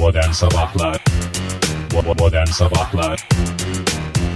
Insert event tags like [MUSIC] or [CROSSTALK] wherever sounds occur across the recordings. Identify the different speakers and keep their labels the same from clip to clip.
Speaker 1: Modern Sabahlar Modern Sabahlar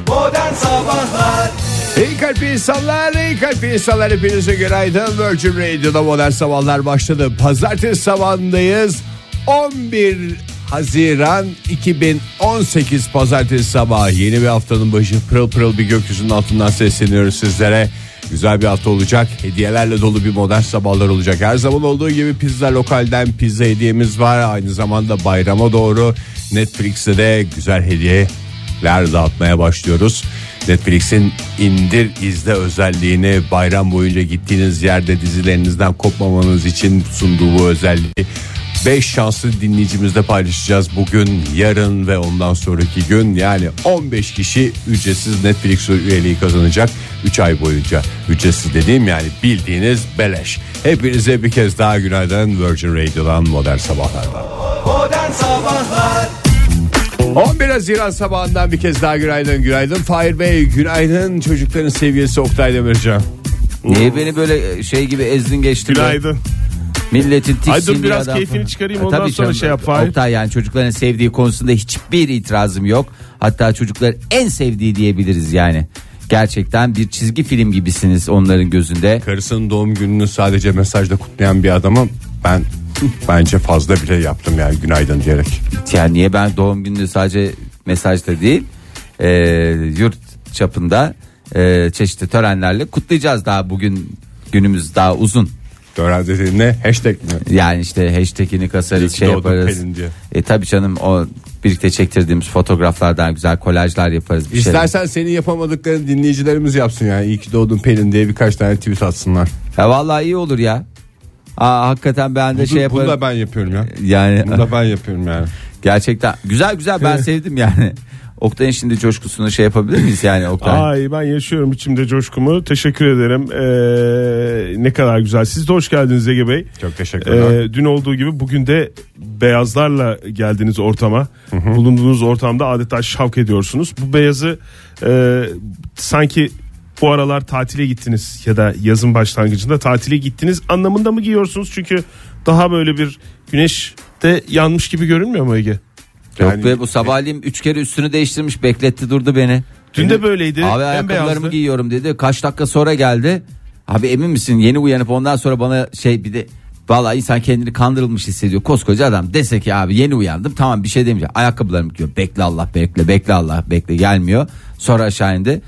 Speaker 2: Modern Sabahlar
Speaker 3: İyi kalp insanlar, iyi kalp insanlar hepinize günaydın. Virgin Radio'da modern sabahlar başladı. Pazartesi sabahındayız. 11 Haziran 2018 Pazartesi sabahı. Yeni bir haftanın başı pırıl pırıl bir gökyüzünün altından sesleniyoruz sizlere. Güzel bir hafta olacak. Hediyelerle dolu bir modern sabahlar olacak. Her zaman olduğu gibi pizza lokalden pizza hediyemiz var. Aynı zamanda bayrama doğru Netflix'te de güzel hediyeler dağıtmaya başlıyoruz. Netflix'in indir izle özelliğini bayram boyunca gittiğiniz yerde dizilerinizden kopmamanız için sunduğu bu özelliği 5 şanslı dinleyicimizle paylaşacağız bugün, yarın ve ondan sonraki gün. Yani 15 kişi ücretsiz Netflix üyeliği kazanacak 3 ay boyunca. Ücretsiz dediğim yani bildiğiniz beleş. Hepinize bir kez daha günaydın Virgin Radio'dan Modern Sabahlar'dan.
Speaker 2: Modern Sabahlar
Speaker 3: 11 Haziran sabahından bir kez daha günaydın günaydın Fahir Bey günaydın çocukların sevgilisi Oktay Demircan
Speaker 4: Niye beni böyle şey gibi ezdin geçtin?
Speaker 5: Günaydın.
Speaker 4: Milletin tiksindiği
Speaker 5: biraz
Speaker 4: adam.
Speaker 5: keyfini çıkarayım,
Speaker 4: Ha,
Speaker 5: ondan
Speaker 4: tabii
Speaker 5: sonra
Speaker 4: canım.
Speaker 5: şey yap, Fahir.
Speaker 4: Oktay yani çocukların sevdiği konusunda hiçbir itirazım yok. Hatta çocuklar en sevdiği diyebiliriz yani. Gerçekten bir çizgi film gibisiniz onların gözünde.
Speaker 3: Karısının doğum gününü sadece mesajda kutlayan bir adamı ben [LAUGHS] bence fazla bile yaptım yani günaydın diyerek.
Speaker 4: Yani niye ben doğum gününü sadece mesajda değil e, yurt çapında e, çeşitli törenlerle kutlayacağız daha bugün günümüz daha uzun.
Speaker 3: Tören dediğin ne? Hashtag mi?
Speaker 4: Yani işte hashtagini kasarız
Speaker 3: ki
Speaker 4: şey yaparız.
Speaker 3: Pelin diye.
Speaker 4: E tabi canım o birlikte çektirdiğimiz fotoğraflardan güzel kolajlar yaparız. Bir şeyler.
Speaker 3: İstersen senin yapamadıklarını dinleyicilerimiz yapsın yani. İyi ki doğdun Pelin diye birkaç tane tweet atsınlar.
Speaker 4: Ya vallahi iyi olur ya. Aa, hakikaten ben de
Speaker 3: Bunu,
Speaker 4: şey
Speaker 3: bunu
Speaker 4: yaparım.
Speaker 3: da ben yapıyorum ya.
Speaker 4: Yani
Speaker 3: Bunu da ben yapıyorum yani. [LAUGHS]
Speaker 4: gerçekten güzel güzel ben sevdim yani. Oktay'ın şimdi coşkusunu şey yapabilir miyiz yani Oktay?
Speaker 5: Ay ben yaşıyorum içimde coşkumu. Teşekkür ederim. Ee, ne kadar güzel. Siz de hoş geldiniz Ege Bey.
Speaker 3: Çok teşekkürler.
Speaker 5: Ee, dün olduğu gibi bugün de beyazlarla geldiniz ortama. Bulunduğunuz ortamda adeta şavk ediyorsunuz. Bu beyazı e, sanki bu aralar tatile gittiniz ya da yazın başlangıcında tatile gittiniz anlamında mı giyiyorsunuz? Çünkü daha böyle bir güneş de yanmış gibi görünmüyor mu Ege?
Speaker 4: Yok
Speaker 3: Yani-
Speaker 4: be bu sabahleyin üç kere üstünü değiştirmiş bekletti durdu beni.
Speaker 5: Dün de böyleydi.
Speaker 4: Abi ayakkabılarımı giyiyorum dedi. Kaç dakika sonra geldi. Abi emin misin yeni uyanıp ondan sonra bana şey bir de Vallahi insan kendini kandırılmış hissediyor. Koskoca adam dese ki abi yeni uyandım tamam bir şey demeyeceğim. Ayakkabılarımı giyiyorum. Bekle Allah bekle bekle Allah bekle gelmiyor. Sonra aşağı indi.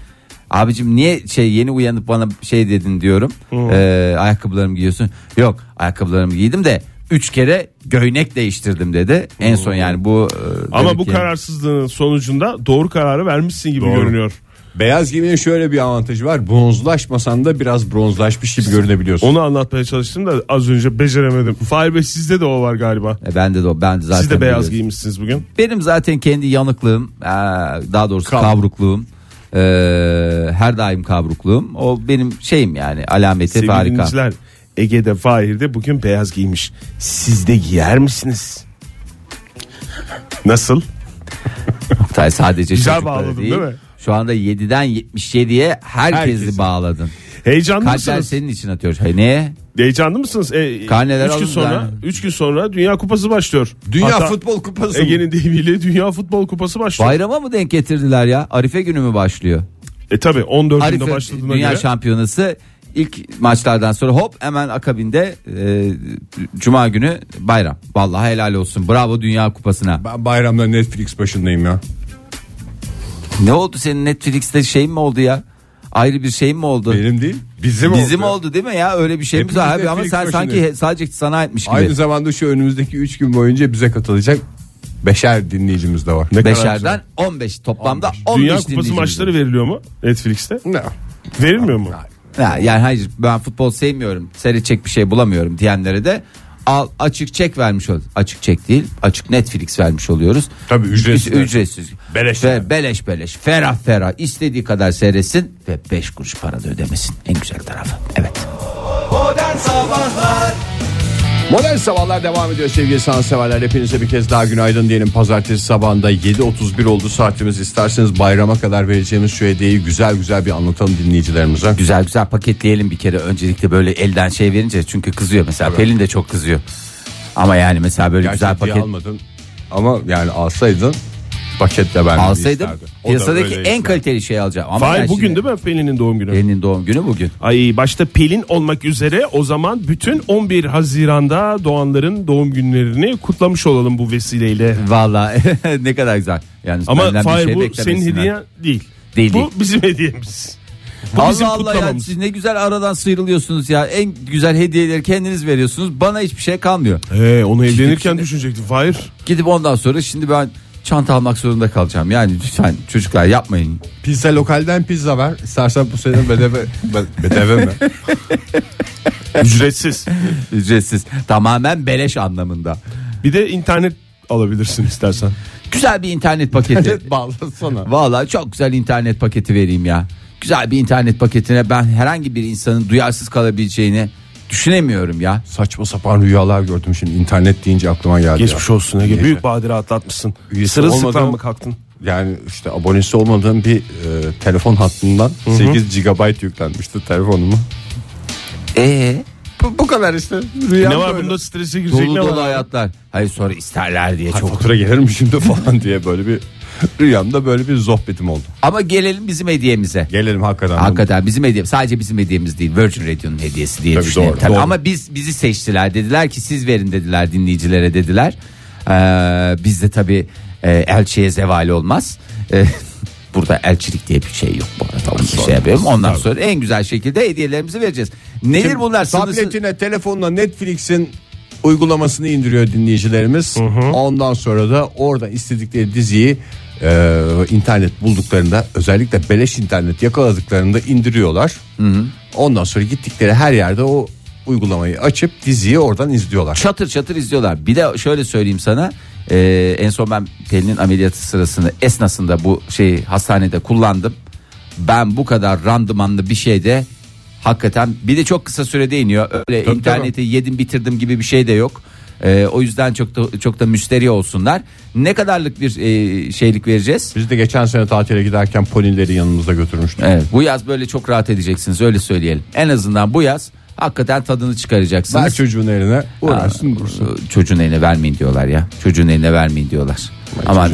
Speaker 4: Abicim niye şey yeni uyanıp bana şey dedin diyorum. Ee, ayakkabılarımı giyiyorsun. Yok ayakkabılarımı giydim de üç kere göynek değiştirdim dedi. En son yani bu e,
Speaker 5: Ama
Speaker 4: demek
Speaker 5: bu
Speaker 4: ki-
Speaker 5: kararsızlığın sonucunda doğru kararı vermişsin gibi
Speaker 3: Doğru.
Speaker 5: görünüyor.
Speaker 3: Beyaz giymenin şöyle bir avantajı var. Bronzlaşmasan da biraz bronzlaşmış gibi görünebiliyorsun.
Speaker 5: Onu anlatmaya çalıştım da az önce beceremedim. Fahir Bey sizde de o var galiba.
Speaker 4: E, ben de de o ben de zaten
Speaker 5: Siz de beyaz
Speaker 4: biliyorum.
Speaker 5: giymişsiniz bugün.
Speaker 4: Benim zaten kendi yanıklığım, eee, daha doğrusu
Speaker 3: Kav-
Speaker 4: kavrukluğum, eee, her daim kavrukluğum. O benim şeyim yani alameti
Speaker 5: Sevgili
Speaker 4: harika.
Speaker 5: dinleyiciler Ege'de Fahir'de bugün beyaz giymiş. Siz de giyer misiniz? Nasıl?
Speaker 4: Oktay sadece
Speaker 5: Güzel bağladın, değil mi?
Speaker 4: Şu anda 7'den 77'ye herkesi,
Speaker 3: Herkesi.
Speaker 4: bağladın.
Speaker 5: Heyecanlı
Speaker 4: Kalpler
Speaker 5: mısınız?
Speaker 4: senin için atıyor. Hay ne?
Speaker 5: Heyecanlı mısınız? E,
Speaker 4: Karneler
Speaker 5: üç gün
Speaker 4: alın
Speaker 5: sonra,
Speaker 4: yani.
Speaker 5: üç gün sonra Dünya Kupası başlıyor.
Speaker 3: Dünya
Speaker 5: Hatta
Speaker 3: Futbol Kupası?
Speaker 5: Ege'nin deyimiyle Dünya Futbol Kupası başlıyor.
Speaker 4: Bayrama mı denk getirdiler ya? Arife günü mü başlıyor?
Speaker 5: E tabi 14'ünde
Speaker 4: Arife
Speaker 5: başladığına
Speaker 4: Dünya
Speaker 5: göre.
Speaker 4: Şampiyonası ilk maçlardan sonra hop hemen akabinde e, Cuma günü bayram. Vallahi helal olsun. Bravo Dünya Kupası'na.
Speaker 3: Ben bayramda Netflix başındayım ya.
Speaker 4: Ne oldu senin Netflix'te şey mi oldu ya? Ayrı bir şey mi oldu?
Speaker 3: Benim değil. Bizim,
Speaker 4: Bizim
Speaker 3: oldu.
Speaker 4: oldu değil mi ya? Öyle bir şey mi
Speaker 3: Hepimiz
Speaker 4: var abi ama sen sanki
Speaker 3: başındayız.
Speaker 4: he- sadece sana aitmiş gibi.
Speaker 3: Aynı zamanda şu önümüzdeki 3 gün boyunca bize katılacak beşer dinleyicimiz de var.
Speaker 5: Ne
Speaker 4: Beşerden 15 toplamda 15,
Speaker 5: Dünya Kupası maçları
Speaker 4: var.
Speaker 5: veriliyor mu Netflix'te?
Speaker 3: Ne?
Speaker 5: Verilmiyor mu?
Speaker 4: Ya, yani hayır ben futbol sevmiyorum. Seyredecek bir şey bulamıyorum diyenlere de al açık çek vermiş ol. Açık çek değil, açık Netflix vermiş oluyoruz.
Speaker 3: Tabii, ücretsiz.
Speaker 4: Üc- Ücretsiz.
Speaker 3: Beleş
Speaker 4: Ve
Speaker 3: yani.
Speaker 4: beleş beleş. Ferah ferah istediği kadar seyretsin ve 5 kuruş para da ödemesin. En güzel tarafı. Evet.
Speaker 2: Modern Sabahlar
Speaker 3: Modern Sabahlar devam ediyor sevgili sanatseverler. Hepinize bir kez daha günaydın diyelim. Pazartesi sabahında 7.31 oldu saatimiz. İsterseniz bayrama kadar vereceğimiz şu hediyeyi güzel güzel bir anlatalım dinleyicilerimize.
Speaker 4: Güzel güzel paketleyelim bir kere öncelikle böyle elden şey verince çünkü kızıyor mesela Pelin de çok kızıyor. Ama yani mesela böyle
Speaker 3: Gerçi
Speaker 4: güzel paket
Speaker 3: almadın. ama yani alsaydın paketle ben
Speaker 4: Alsaydım
Speaker 3: isterdi. O da
Speaker 4: piyasadaki
Speaker 3: öyle
Speaker 4: en
Speaker 3: isterdi.
Speaker 4: kaliteli şeyi alacağım. Ama
Speaker 5: Fahir
Speaker 4: ben
Speaker 5: bugün
Speaker 4: şimdi-
Speaker 5: değil mi Pelin'in doğum günü?
Speaker 4: Pelin'in doğum günü bugün.
Speaker 5: Ay başta Pelin olmak üzere o zaman bütün 11 Haziran'da doğanların doğum günlerini kutlamış olalım bu vesileyle.
Speaker 4: Vallahi [LAUGHS] ne kadar güzel. Yani
Speaker 5: Ama
Speaker 4: benden bir
Speaker 5: Fahir
Speaker 4: şey
Speaker 5: bu
Speaker 4: beklemesinler.
Speaker 5: senin hediyen değil.
Speaker 4: Değil,
Speaker 5: bu
Speaker 4: değil.
Speaker 5: bizim hediyemiz. Bu bizim
Speaker 4: Allah Allah ya
Speaker 5: kutlamamız.
Speaker 4: siz ne güzel aradan sıyrılıyorsunuz ya. En güzel hediyeleri kendiniz veriyorsunuz. Bana hiçbir şey kalmıyor.
Speaker 5: He, onu evlenirken düşünecektin Fahir.
Speaker 4: Gidip ondan sonra şimdi ben çanta almak zorunda kalacağım. Yani lütfen çocuklar yapmayın.
Speaker 3: Pizza lokalden pizza ver. İstersen bu sene bedeve, [LAUGHS] be- bedeve mi? [LAUGHS]
Speaker 5: Ücretsiz.
Speaker 4: Ücretsiz. Tamamen beleş anlamında.
Speaker 5: Bir de internet alabilirsin istersen.
Speaker 4: Güzel bir internet paketi. [LAUGHS]
Speaker 3: Bağlasana.
Speaker 4: Vallahi çok güzel internet paketi vereyim ya. Güzel bir internet paketine ben herhangi bir insanın duyarsız kalabileceğini düşünemiyorum ya.
Speaker 3: Saçma sapan rüyalar gördüm şimdi internet deyince aklıma geldi.
Speaker 5: Geçmiş
Speaker 3: ya.
Speaker 5: olsun Ege. Büyük badire atlatmışsın.
Speaker 3: Üyesi
Speaker 5: Sırılsıklam
Speaker 3: olmadan-
Speaker 5: mı kalktın?
Speaker 3: Yani işte abonesi olmadığım bir e, telefon hattından 8 GB yüklenmişti telefonumu.
Speaker 4: Ee,
Speaker 3: Bu, bu kadar işte. Rüya
Speaker 5: ne var
Speaker 3: böyle.
Speaker 5: bunda strese girecek
Speaker 4: dolu
Speaker 5: ne
Speaker 4: dolu
Speaker 5: var?
Speaker 4: hayatlar. Hayır sonra isterler diye
Speaker 3: Ha,
Speaker 4: çok.
Speaker 3: fatura gelir mi şimdi [LAUGHS] falan diye böyle bir [LAUGHS] rüyamda böyle bir sohbetim oldu.
Speaker 4: Ama gelelim bizim hediyemize.
Speaker 3: Gelelim hakikaten.
Speaker 4: Hakikaten bizim hediyemiz sadece bizim hediyemiz değil Virgin Radio'nun hediyesi diye
Speaker 3: Tabii
Speaker 4: düşünelim.
Speaker 3: doğru,
Speaker 4: Tabii.
Speaker 3: doğru.
Speaker 4: Ama biz bizi seçtiler dediler ki siz verin dediler dinleyicilere dediler. Ee, biz de tabii e, elçiye zeval olmaz. Ee, [LAUGHS] burada elçilik diye bir şey yok bu arada. Onu bir şey yapıyorum. Ondan sonra en güzel şekilde hediyelerimizi vereceğiz. Nedir
Speaker 3: Şimdi
Speaker 4: bunlar? Sınırsız-
Speaker 3: Tabletine, telefonuna Netflix'in uygulamasını indiriyor dinleyicilerimiz. Ondan sonra da orada istedikleri diziyi e, internet bulduklarında özellikle beleş internet yakaladıklarında indiriyorlar. Ondan sonra gittikleri her yerde o uygulamayı açıp diziyi oradan izliyorlar.
Speaker 4: çatır çatır izliyorlar. Bir de şöyle söyleyeyim sana. e, en son ben Pelin'in ameliyatı sırasında esnasında bu şeyi hastanede kullandım. Ben bu kadar randımanlı bir şeyde hakikaten bir de çok kısa sürede iniyor. Öyle
Speaker 3: Tabii,
Speaker 4: interneti yedim bitirdim gibi bir şey de yok. E, o yüzden çok da çok da müsteri olsunlar. Ne kadarlık bir e, şeylik vereceğiz?
Speaker 3: Biz de geçen sene tatile giderken ponileri yanımızda götürmüştük.
Speaker 4: Evet, bu yaz böyle çok rahat edeceksiniz öyle söyleyelim. En azından bu yaz hakikaten tadını çıkaracaksınız.
Speaker 3: Ver çocuğun eline uğraşsın
Speaker 4: Aa,
Speaker 3: dursun.
Speaker 4: Çocuğun eline vermeyin diyorlar ya. Çocuğun eline vermeyin diyorlar. Ama ama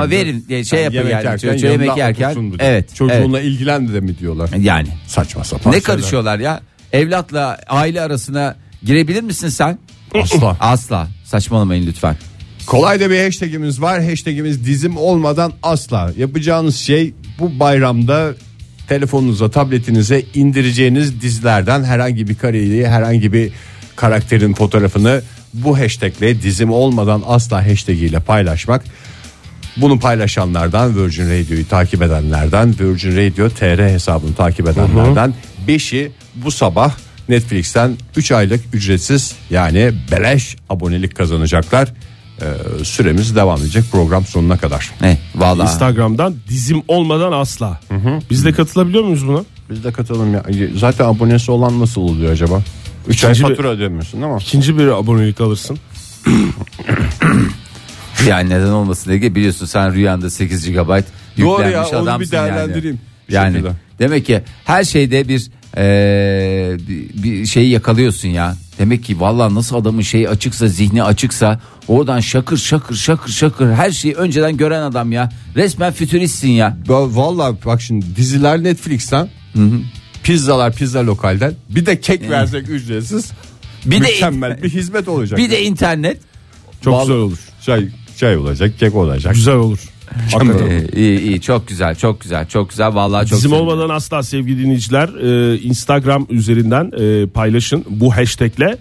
Speaker 3: verme.
Speaker 4: verin diye şey
Speaker 3: Yani
Speaker 4: yapın
Speaker 3: yemek
Speaker 4: yani.
Speaker 3: yerken
Speaker 4: yemek yerken. Evet.
Speaker 3: Çocuğunla ilgilendi de mi diyorlar.
Speaker 4: evet. Yani
Speaker 3: Saçma sapan
Speaker 4: ne
Speaker 3: şeyler.
Speaker 4: karışıyorlar ya? Evlatla aile arasına girebilir misin sen?
Speaker 3: Asla. [LAUGHS]
Speaker 4: Asla. Saçmalamayın lütfen.
Speaker 3: Kolay da bir hashtagimiz var. Hashtagimiz dizim olmadan asla. Yapacağınız şey bu bayramda telefonunuza, tabletinize indireceğiniz dizilerden herhangi bir kareyi, herhangi bir karakterin fotoğrafını bu hashtagle dizim olmadan asla hashtag ile paylaşmak. Bunu paylaşanlardan Virgin Radio'yu takip edenlerden Virgin Radio TR hesabını takip edenlerden 5'i bu sabah Netflix'ten 3 aylık ücretsiz yani beleş abonelik kazanacaklar. Ee, süremiz devam edecek program sonuna kadar.
Speaker 4: Ne? Vallahi.
Speaker 5: Instagram'dan dizim olmadan asla. Biz de katılabiliyor muyuz buna?
Speaker 3: Biz de katalım ya. Zaten abonesi olan nasıl oluyor acaba? 3 ay
Speaker 5: İkinci bir-
Speaker 3: fatura ödemiyorsun ama.
Speaker 5: İkinci bir abonelik alırsın. [COUGHS]
Speaker 4: Yani neden olmasın Ege biliyorsun sen rüyanda 8 GB
Speaker 3: Doğru
Speaker 4: yüklenmiş
Speaker 3: ya, onu bir
Speaker 4: adamsın
Speaker 3: değerlendireyim bir
Speaker 4: Yani,
Speaker 3: şekilde.
Speaker 4: yani demek ki her şeyde bir eee, bir, bir şeyi yakalıyorsun ya. Demek ki vallahi nasıl adamın şeyi açıksa zihni açıksa oradan şakır şakır şakır şakır her şeyi önceden gören adam ya. Resmen fütüristsin ya.
Speaker 3: Va- Vallahi bak şimdi diziler Netflix'ten. Pizzalar pizza lokalden. Bir de kek versek ücretsiz.
Speaker 4: Bir de
Speaker 3: mükemmel bir hizmet olacak.
Speaker 4: bir de internet.
Speaker 5: Çok
Speaker 3: Vallahi-
Speaker 5: güzel olur.
Speaker 3: çay çay olacak, kek olacak.
Speaker 5: Güzel olur. Hakikaten.
Speaker 4: Ee, iyi iyi çok güzel çok güzel çok güzel vallahi çok
Speaker 5: Bizim
Speaker 4: sevindim.
Speaker 5: olmadan asla sevgili dinleyiciler e, Instagram üzerinden e, paylaşın bu hashtagle.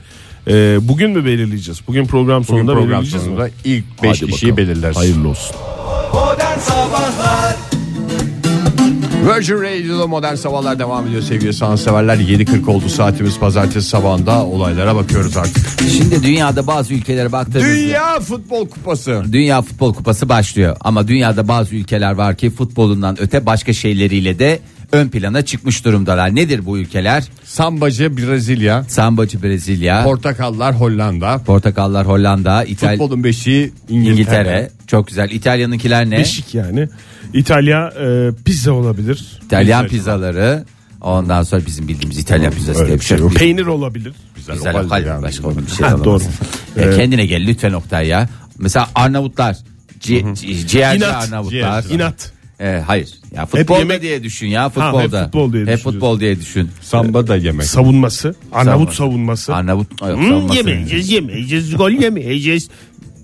Speaker 5: E, bugün mü belirleyeceğiz? Bugün program
Speaker 3: Bugün
Speaker 5: sonunda
Speaker 3: program
Speaker 5: belirleyeceğiz
Speaker 3: sonunda
Speaker 5: mi?
Speaker 3: ilk 5
Speaker 5: Hadi
Speaker 3: kişiyi
Speaker 5: bakalım.
Speaker 3: belirleriz.
Speaker 5: Hayırlı olsun.
Speaker 2: Modern Sabahlar
Speaker 3: Virgin Radio'da modern sabahlar devam ediyor sevgili sanatseverler. 7.40 oldu saatimiz pazartesi sabahında olaylara bakıyoruz artık.
Speaker 4: Şimdi dünyada bazı ülkelere baktığımızda
Speaker 3: Dünya Futbol Kupası.
Speaker 4: Dünya Futbol Kupası başlıyor ama dünyada bazı ülkeler var ki futbolundan öte başka şeyleriyle de ön plana çıkmış durumdalar. Nedir bu ülkeler?
Speaker 3: Sambacı Brezilya,
Speaker 4: Sambacı Brezilya,
Speaker 3: Portakallar Hollanda,
Speaker 4: Portakallar Hollanda, İtalya,
Speaker 3: futbolun beşiği İngiltere.
Speaker 4: İngiltere. Çok güzel. İtalya'nınkiler ne?
Speaker 5: Beşik yani. İtalya e, pizza olabilir.
Speaker 4: İtalyan pizzaları. Ondan sonra bizim bildiğimiz İtalyan pizzası
Speaker 3: Öyle
Speaker 4: diye
Speaker 3: bir
Speaker 4: şey
Speaker 3: şey
Speaker 4: yok.
Speaker 5: Peynir olabilir.
Speaker 3: Güzel
Speaker 4: Güzel
Speaker 3: lokal yani.
Speaker 4: başka onun bir şey olamaz.
Speaker 5: doğru.
Speaker 4: Ya kendine gel lütfen Oktay ya. Mesela Arnavutlar. Ci, ci- ciğerci
Speaker 5: İnat.
Speaker 4: Arnavutlar.
Speaker 3: Ciğerci.
Speaker 5: İnat.
Speaker 4: Ee, hayır. Ya futbolda
Speaker 5: yemek-
Speaker 4: diye düşün ya futbolda.
Speaker 5: hep futbol diye
Speaker 4: Hep
Speaker 5: düşünüyorsun.
Speaker 4: futbol diye düşün.
Speaker 3: Samba da yemek.
Speaker 5: Savunması. Arnavut
Speaker 4: Savunma.
Speaker 5: savunması.
Speaker 4: Arnavut yok,
Speaker 5: Hmm,
Speaker 4: savunması.
Speaker 5: yemeyeceğiz yemeyeceğiz gol yemeyeceğiz.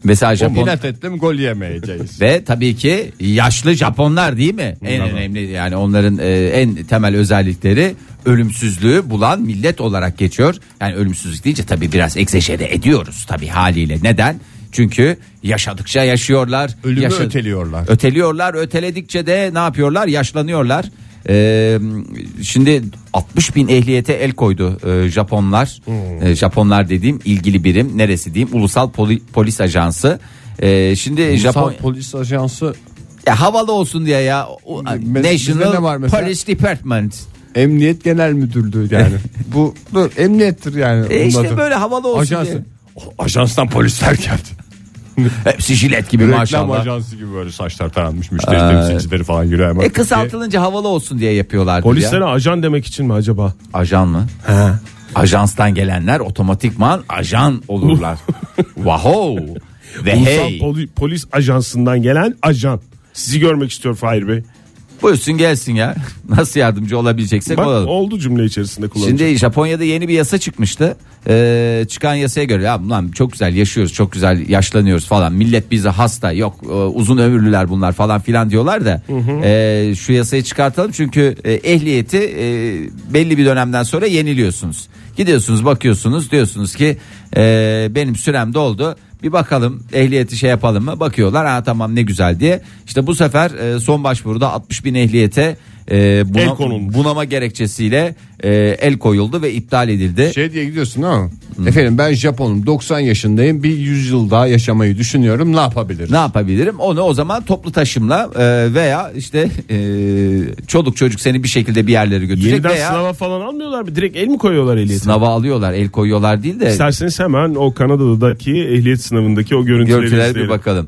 Speaker 4: Mesela Japon
Speaker 3: İnat ettim gol yemeyeceğiz.
Speaker 4: ve tabii ki yaşlı Japonlar değil mi? En önemli yani onların e, en temel özellikleri ölümsüzlüğü bulan millet olarak geçiyor. Yani ölümsüzlük deyince tabii biraz egzeşede ediyoruz tabii haliyle. Neden? Çünkü yaşadıkça yaşıyorlar.
Speaker 3: Ölümü
Speaker 4: Yaşa-
Speaker 3: öteliyorlar.
Speaker 4: Öteliyorlar. Öteledikçe de ne yapıyorlar? Yaşlanıyorlar. Ee, şimdi 60 bin ehliyete el koydu e, Japonlar. E, Japonlar dediğim ilgili birim neresi diyeyim? Ulusal Poli- Polis Ajansı. E, şimdi Japon
Speaker 3: Japon polis ajansı
Speaker 4: ya havalı olsun diye ya O-
Speaker 3: Mes- bizde ne var
Speaker 4: National
Speaker 3: mesela?
Speaker 4: Police Department.
Speaker 3: Emniyet Genel Müdürlüğü yani. [LAUGHS] Bu dur emniyettir yani.
Speaker 4: E işte
Speaker 3: adı.
Speaker 4: böyle havalı olsun
Speaker 3: Ajansı.
Speaker 4: diye.
Speaker 3: Ajanstan polisler geldi. [LAUGHS]
Speaker 4: Hepsi jilet gibi
Speaker 3: Reklam
Speaker 4: maşallah.
Speaker 3: ajansı gibi böyle saçlar taranmış müşteri temsilcileri falan yürüyor hemen.
Speaker 4: E kısaltılınca havalı olsun diye yapıyorlar.
Speaker 5: Polislere
Speaker 4: ya.
Speaker 5: ajan demek için mi acaba?
Speaker 4: Ajan mı? Ajanstan gelenler otomatikman ajan olurlar. [LAUGHS] Vaho. Ve
Speaker 5: Ulusal
Speaker 4: hey.
Speaker 5: Poli- Polis Ajansı'ndan gelen ajan. Sizi görmek istiyor Fahir Bey.
Speaker 4: Buyursun gelsin ya. [LAUGHS] Nasıl yardımcı olabileceksek
Speaker 5: Bak
Speaker 4: olalım.
Speaker 5: oldu cümle içerisinde kullanacak.
Speaker 4: Şimdi Japonya'da yeni bir yasa çıkmıştı. Ee, çıkan yasaya göre ya lan çok güzel yaşıyoruz, çok güzel yaşlanıyoruz falan. Millet bize hasta, yok e, uzun ömürlüler bunlar falan filan diyorlar da. e, şu yasayı çıkartalım çünkü e, ehliyeti e, belli bir dönemden sonra yeniliyorsunuz. Gidiyorsunuz, bakıyorsunuz, diyorsunuz ki e, benim sürem doldu. Bir bakalım ehliyeti şey yapalım mı? Bakıyorlar ha tamam ne güzel diye. İşte bu sefer e, son başvuruda 60 bin ehliyete e, buna-
Speaker 5: El konulmuş.
Speaker 4: bunama gerekçesiyle e, el koyuldu ve iptal edildi.
Speaker 3: Şey diye gidiyorsun ama efendim ben Japonum 90 yaşındayım bir 100 yıl daha yaşamayı düşünüyorum ne yapabilirim?
Speaker 4: Ne yapabilirim? Onu o zaman toplu taşımla e, veya işte e, çoluk çocuk seni bir şekilde bir yerlere götürecek
Speaker 5: Yeniden
Speaker 4: veya
Speaker 5: sınava falan almıyorlar mı? Direkt el mi koyuyorlar ehliyeti?
Speaker 4: sınava alıyorlar, el koyuyorlar değil de
Speaker 5: İsterseniz hemen o Kanada'daki ehliyet sınavındaki o görüntüleri
Speaker 4: görüntülere bir bakalım.